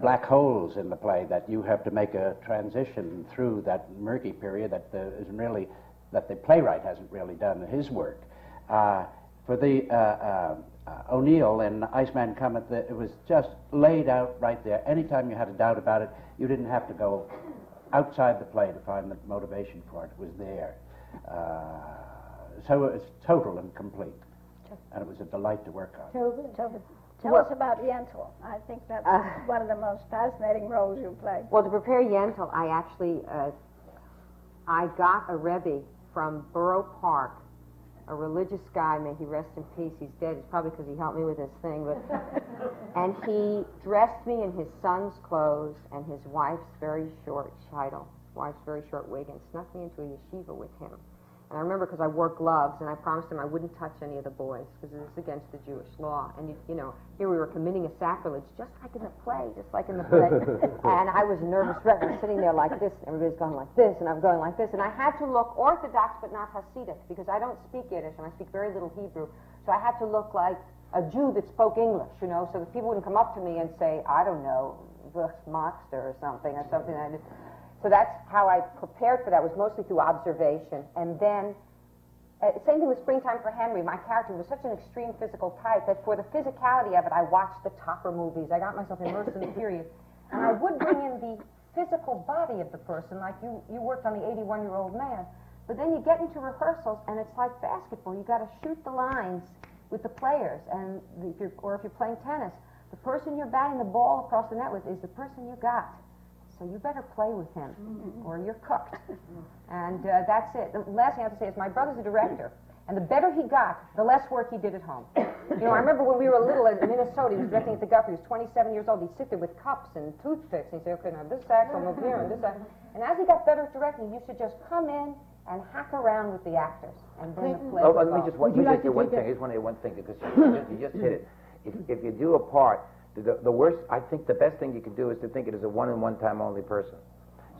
black holes in the play that you have to make a transition through that murky period that isn't really that the playwright hasn't really done his work. Uh, for the uh, uh, uh, O'Neill and Iceman Cometh, the, it was just laid out right there. Anytime you had a doubt about it, you didn't have to go outside the play to find the motivation for it. It was there. Uh, so it was total and complete. And it was a delight to work on. Tovah? Tovah. Tell Well- us about Yentl. I think that's Uh, one of the most fascinating roles you played. Well, to prepare Yentl, I actually uh, I got a rebbe from Borough Park, a religious guy. May he rest in peace. He's dead. It's probably because he helped me with this thing, but (laughs) and he dressed me in his son's clothes and his wife's very short sheitel, wife's very short wig, and snuck me into a yeshiva with him. And I remember because I wore gloves, and I promised him I wouldn't touch any of the boys because it was against the Jewish law. And you, you know, here we were committing a sacrilege, just like in the play, just like in the play. (laughs) and I was a nervous wreck. I was sitting there like this, and everybody's going like this, and I'm going like this, and I had to look orthodox but not Hasidic because I don't speak Yiddish and I speak very little Hebrew. So I had to look like a Jew that spoke English, you know, so that people wouldn't come up to me and say, I don't know, the monster or something or something. I did. So that's how I prepared for that. Was mostly through observation, and then uh, same thing with Springtime for Henry. My character was such an extreme physical type that for the physicality of it, I watched the Topper movies. I got myself immersed in the period, and I would bring in the physical body of the person, like you you worked on the 81 year old man. But then you get into rehearsals, and it's like basketball. You've got to shoot the lines with the players, and the, if you're, or if you're playing tennis, the person you're batting the ball across the net with is the person you got. So you better play with him, or you're cooked. And uh, that's it. The last thing I have to say is my brother's a director, and the better he got, the less work he did at home. You know, I remember when we were little in Minnesota, he was directing at the Guthrie. He was 27 years old. He'd sit there with cups and toothpicks, and he'd say, okay, now this act, I'll move here, and this act. And as he got better at directing, he used to just come in and hack around with the actors, and then the play Oh, let me just, let me just say one thing. I just want to say one thing because you just, you just hit it. If, if you do a part, the, the worst, I think the best thing you can do is to think it as a one and one time only person.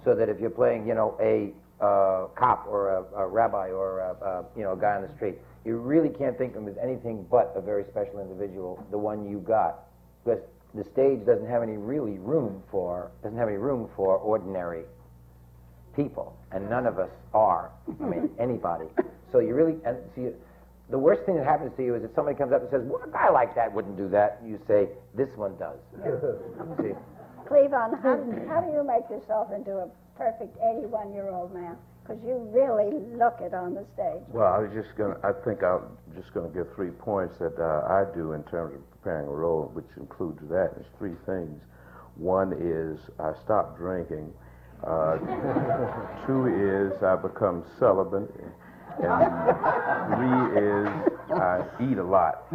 So that if you're playing, you know, a uh, cop or a, a rabbi or a, a, you know, a guy on the street, you really can't think of him as anything but a very special individual, the one you got. Because the stage doesn't have any really room for, doesn't have any room for ordinary people, and none of us are. I mean, (laughs) anybody. So you really, and see, the worst thing that happens to you is if somebody comes up and says, well, a guy like that wouldn't do that. You say, this one does. (laughs) see? Cleavon, how, how do you make yourself into a perfect 81 year old man? Because you really look it on the stage. Well, I was just going to, I think I'm just going to give three points that uh, I do in terms of preparing a role, which includes that. There's three things. One is I stop drinking. Uh, (laughs) two is I become celibate. And three is I eat a lot.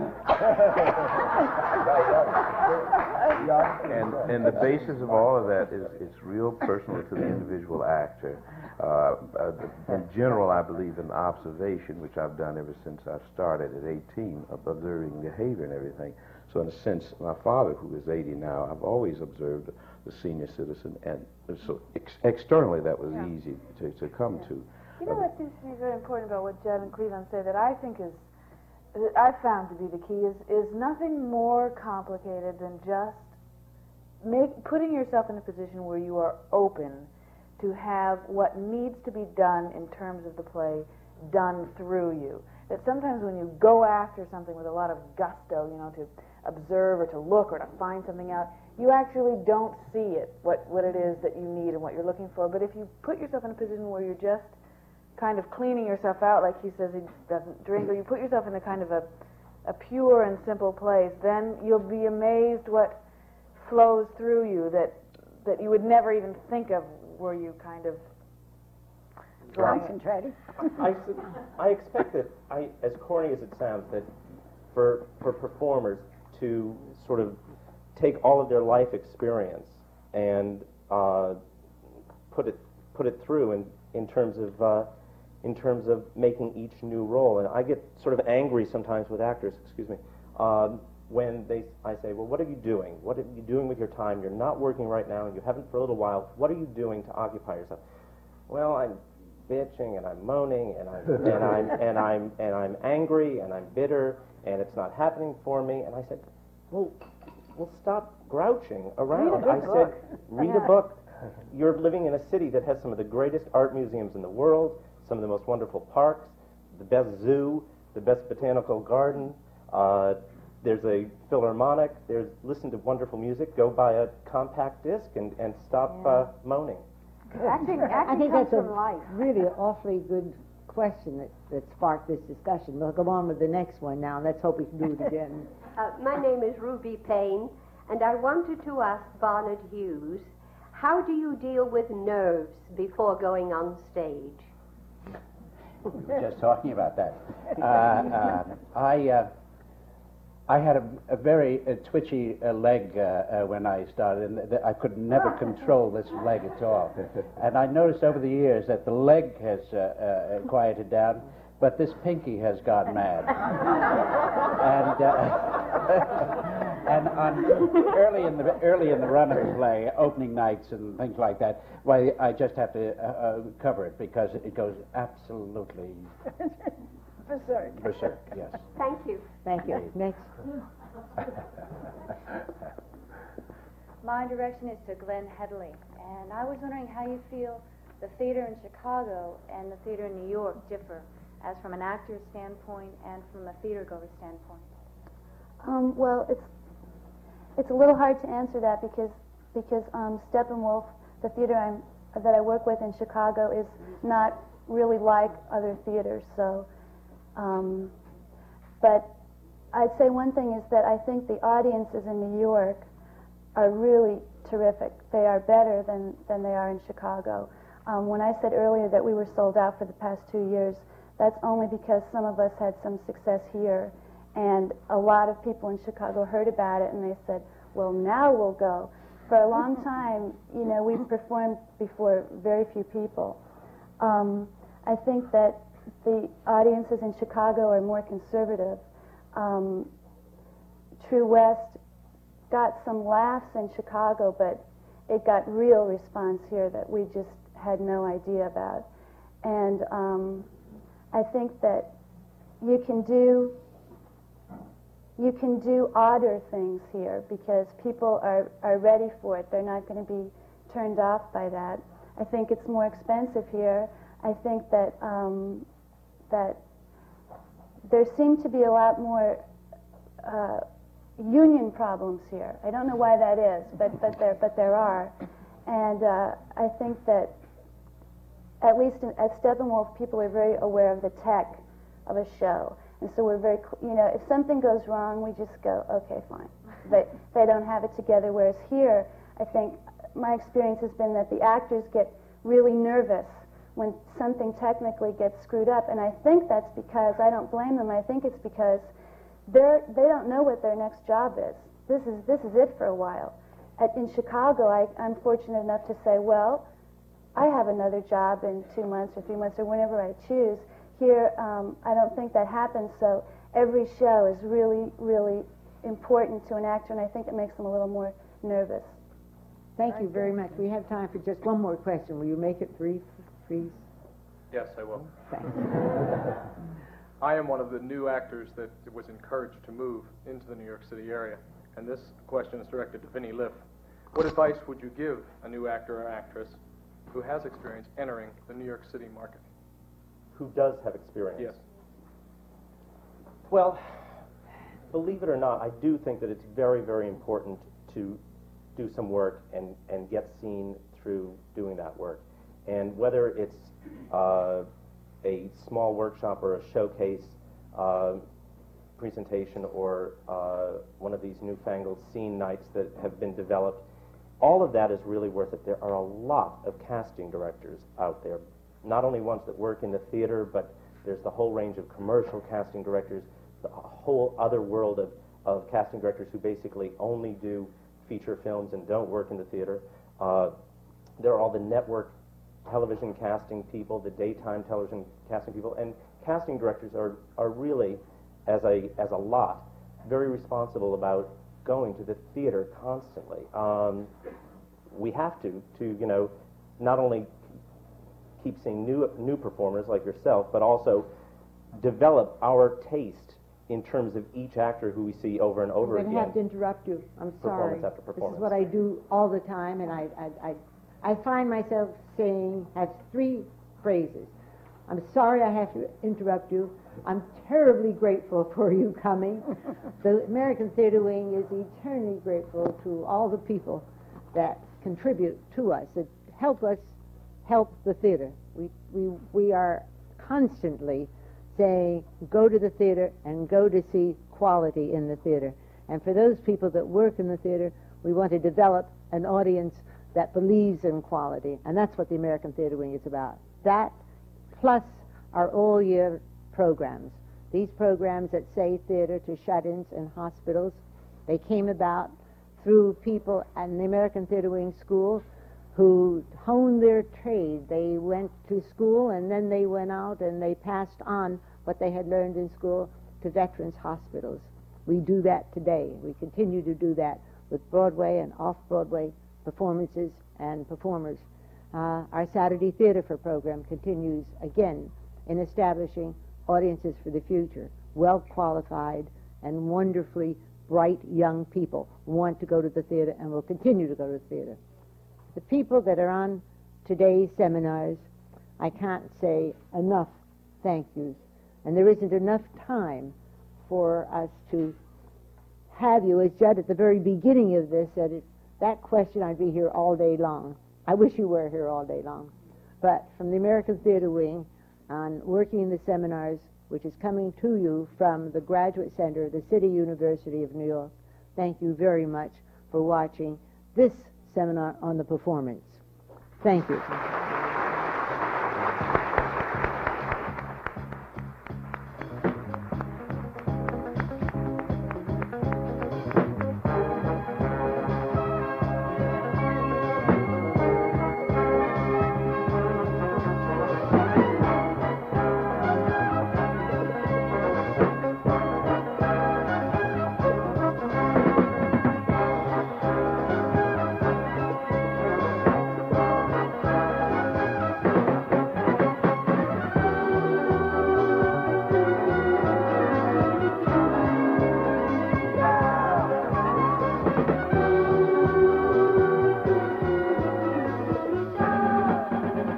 And, and the basis of all of that is it's real personal to the individual actor. Uh, uh, in general, I believe in observation, which I've done ever since I started at 18, of observing behavior and everything. So, in a sense, my father, who is 80 now, I've always observed the senior citizen, and so ex- externally that was Yeah. easy to, to come to. You know what seems to me very important about what Judd and Cleavon say that I think is, that I've found to be the key is, is nothing more complicated than just make, putting yourself in a position where you are open to have what needs to be done in terms of the play done through you. That sometimes when you go after something with a lot of gusto, you know, to observe or to look or to find something out, you actually don't see it, what, what it is that you need and what you're looking for. But if you put yourself in a position where you're just kind of cleaning yourself out, like he says he doesn't drink, or you put yourself in a kind of a, a pure and simple place, then you'll be amazed what flows through you that, that you would never even think of were you kind of Concentrating. I, s- I expect that, I, as corny as it sounds, that for, for performers to sort of take all of their life experience and uh, put it put it through in, in terms of uh, in terms of making each new role. And I get sort of angry sometimes with actors, excuse me, um, when they I say, well, what are you doing? What are you doing with your time? You're not working right now, and you haven't for a little while. What are you doing to occupy yourself? Well, I'm bitching and I'm moaning and I'm (laughs) and I'm and I'm and I'm angry and I'm bitter and it's not happening for me. And I said, well, well, stop grouching around. I said, read Yeah. a book. (laughs) You're living in a city that has some of the greatest art museums in the world, some of the most wonderful parks, the best zoo, the best botanical garden. Uh, there's a philharmonic. There's listen to wonderful music. Go buy a compact disc and, and stop uh, moaning. Acting, I think comes that's a life. really awfully good question that, that sparked this discussion. We'll go on with the next one now. Let's hope we can do it (laughs) again. Uh, my name is Ruby Payne, and I wanted to ask Barnard Hughes, how do you deal with nerves before going on stage? Just talking about that. Uh, uh, I uh, I had a, a very uh, twitchy uh, leg uh, when I started, and th- I could never (laughs) control this leg at all. And I noticed over the years that the leg has quieted down, but this pinky has gone mad. and uh, (laughs) and on early in the early in the run of the play, opening nights and things like that, why I just have to uh, uh, cover it because it goes absolutely (laughs) Berserk. berserk. Yes. Thank you. Thank you. Next. (laughs) My direction is to Glenne Headly, and I was wondering how you feel the theater in Chicago and the theater in New York differ, as from an actor's standpoint and from a theater goer standpoint. Um, well, it's it's a little hard to answer that because because um, Steppenwolf, the theater I'm, that I work with in Chicago, is not really like other theaters. So, um, but I'd say one thing is that I think the audiences in New York are really terrific. They are better than than they are in Chicago. Um, when I said earlier that we were sold out for the past two years, that's only because some of us had some success here, and a lot of people in Chicago heard about it and they said, "Well, now we'll go." For a long (laughs) time, you know, we've performed before very few people. Um, I think that the audiences in Chicago are more conservative. Um, True West got some laughs in Chicago, but it got real response here that we just had no idea about. And um, I think that you can do you can do odder things here because people are, are ready for it. They're not going to be turned off by that. I think it's more expensive here. I think that um, that there seem to be a lot more uh, union problems here. I don't know why that is, but but there but there are, and uh, I think that at least in, at Steppenwolf, people are very aware of the tech of a show, and so we're very, you know if something goes wrong, we just go okay fine. (laughs) But they don't have it together. Whereas here, I think my experience has been that the actors get really nervous when something technically gets screwed up, and I think that's because I don't blame them. I think it's because they're they don't know what their next job is. This is this is it for a while. At, in Chicago, I, I'm fortunate enough to say, well, I have another job in two months or three months or whenever I choose. Here, um, I don't think that happens. So every show is really, really important to an actor, and I think it makes them a little more nervous. Thank you very much. We have time for just one more question. Will you make it brief, please? Yes, I will. Thanks. (laughs) I am one of the new actors that was encouraged to move into the New York City area, and this question is directed to Vinnie Liff. What advice would you give a new actor or actress who has experience entering the New York City market? Who does have experience? Yes. Well, believe it or not, I do think that it's very, very important to do some work and, and get seen through doing that work. And whether it's uh, a small workshop or a showcase uh, presentation or uh, one of these newfangled scene nights that have been developed, all of that is really worth it. There are a lot of casting directors out there, not only ones that work in the theater, but there's the whole range of commercial casting directors, the whole other world of, of casting directors who basically only do feature films and don't work in the theater. Uh, there are all the network television casting people, the daytime television casting people, and casting directors are, are really, as a, as a lot, very responsible about going to the theater constantly. Um, we have to, to, you know, not only keep seeing new, new performers like yourself, but also develop our taste in terms of each actor who we see over and over I'm again. to have to interrupt you. I'm sorry. Performance after performance. This is what I do all the time, and I, I, I, I find myself saying, have three phrases. I'm sorry I have to interrupt you. I'm terribly grateful for you coming. the American Theater Wing is eternally grateful to all the people that contribute to us, that help us help the theater. We, we, we are constantly saying, go to the theater and go to see quality in the theater. And for those people that work in the theater, we want to develop an audience that believes in quality. And that's what the American Theater Wing is about. That plus our all year programs. These programs that say theater to shut ins and hospitals, they came about through people in the American Theater Wing School who honed their trade. They went to school and then they went out and they passed on what they had learned in school to veterans hospitals. We do that today. We continue to do that with Broadway and off Broadway performances and performers. Uh, our Saturday Theater for program continues again in establishing audiences for the future. Well qualified and wonderfully bright young people want to go to the theater and will continue to go to the theater. The people that are on today's seminars, I can't say enough thank yous. And there isn't enough time for us to have you, as Judd at the very beginning of this said, it, that question I'd be here all day long. I wish you were here all day long. But from the American Theater Wing, on working in the seminars, which is coming to you from the Graduate Center of the City University of New York, thank you very much for watching this seminar on the performance. Thank you.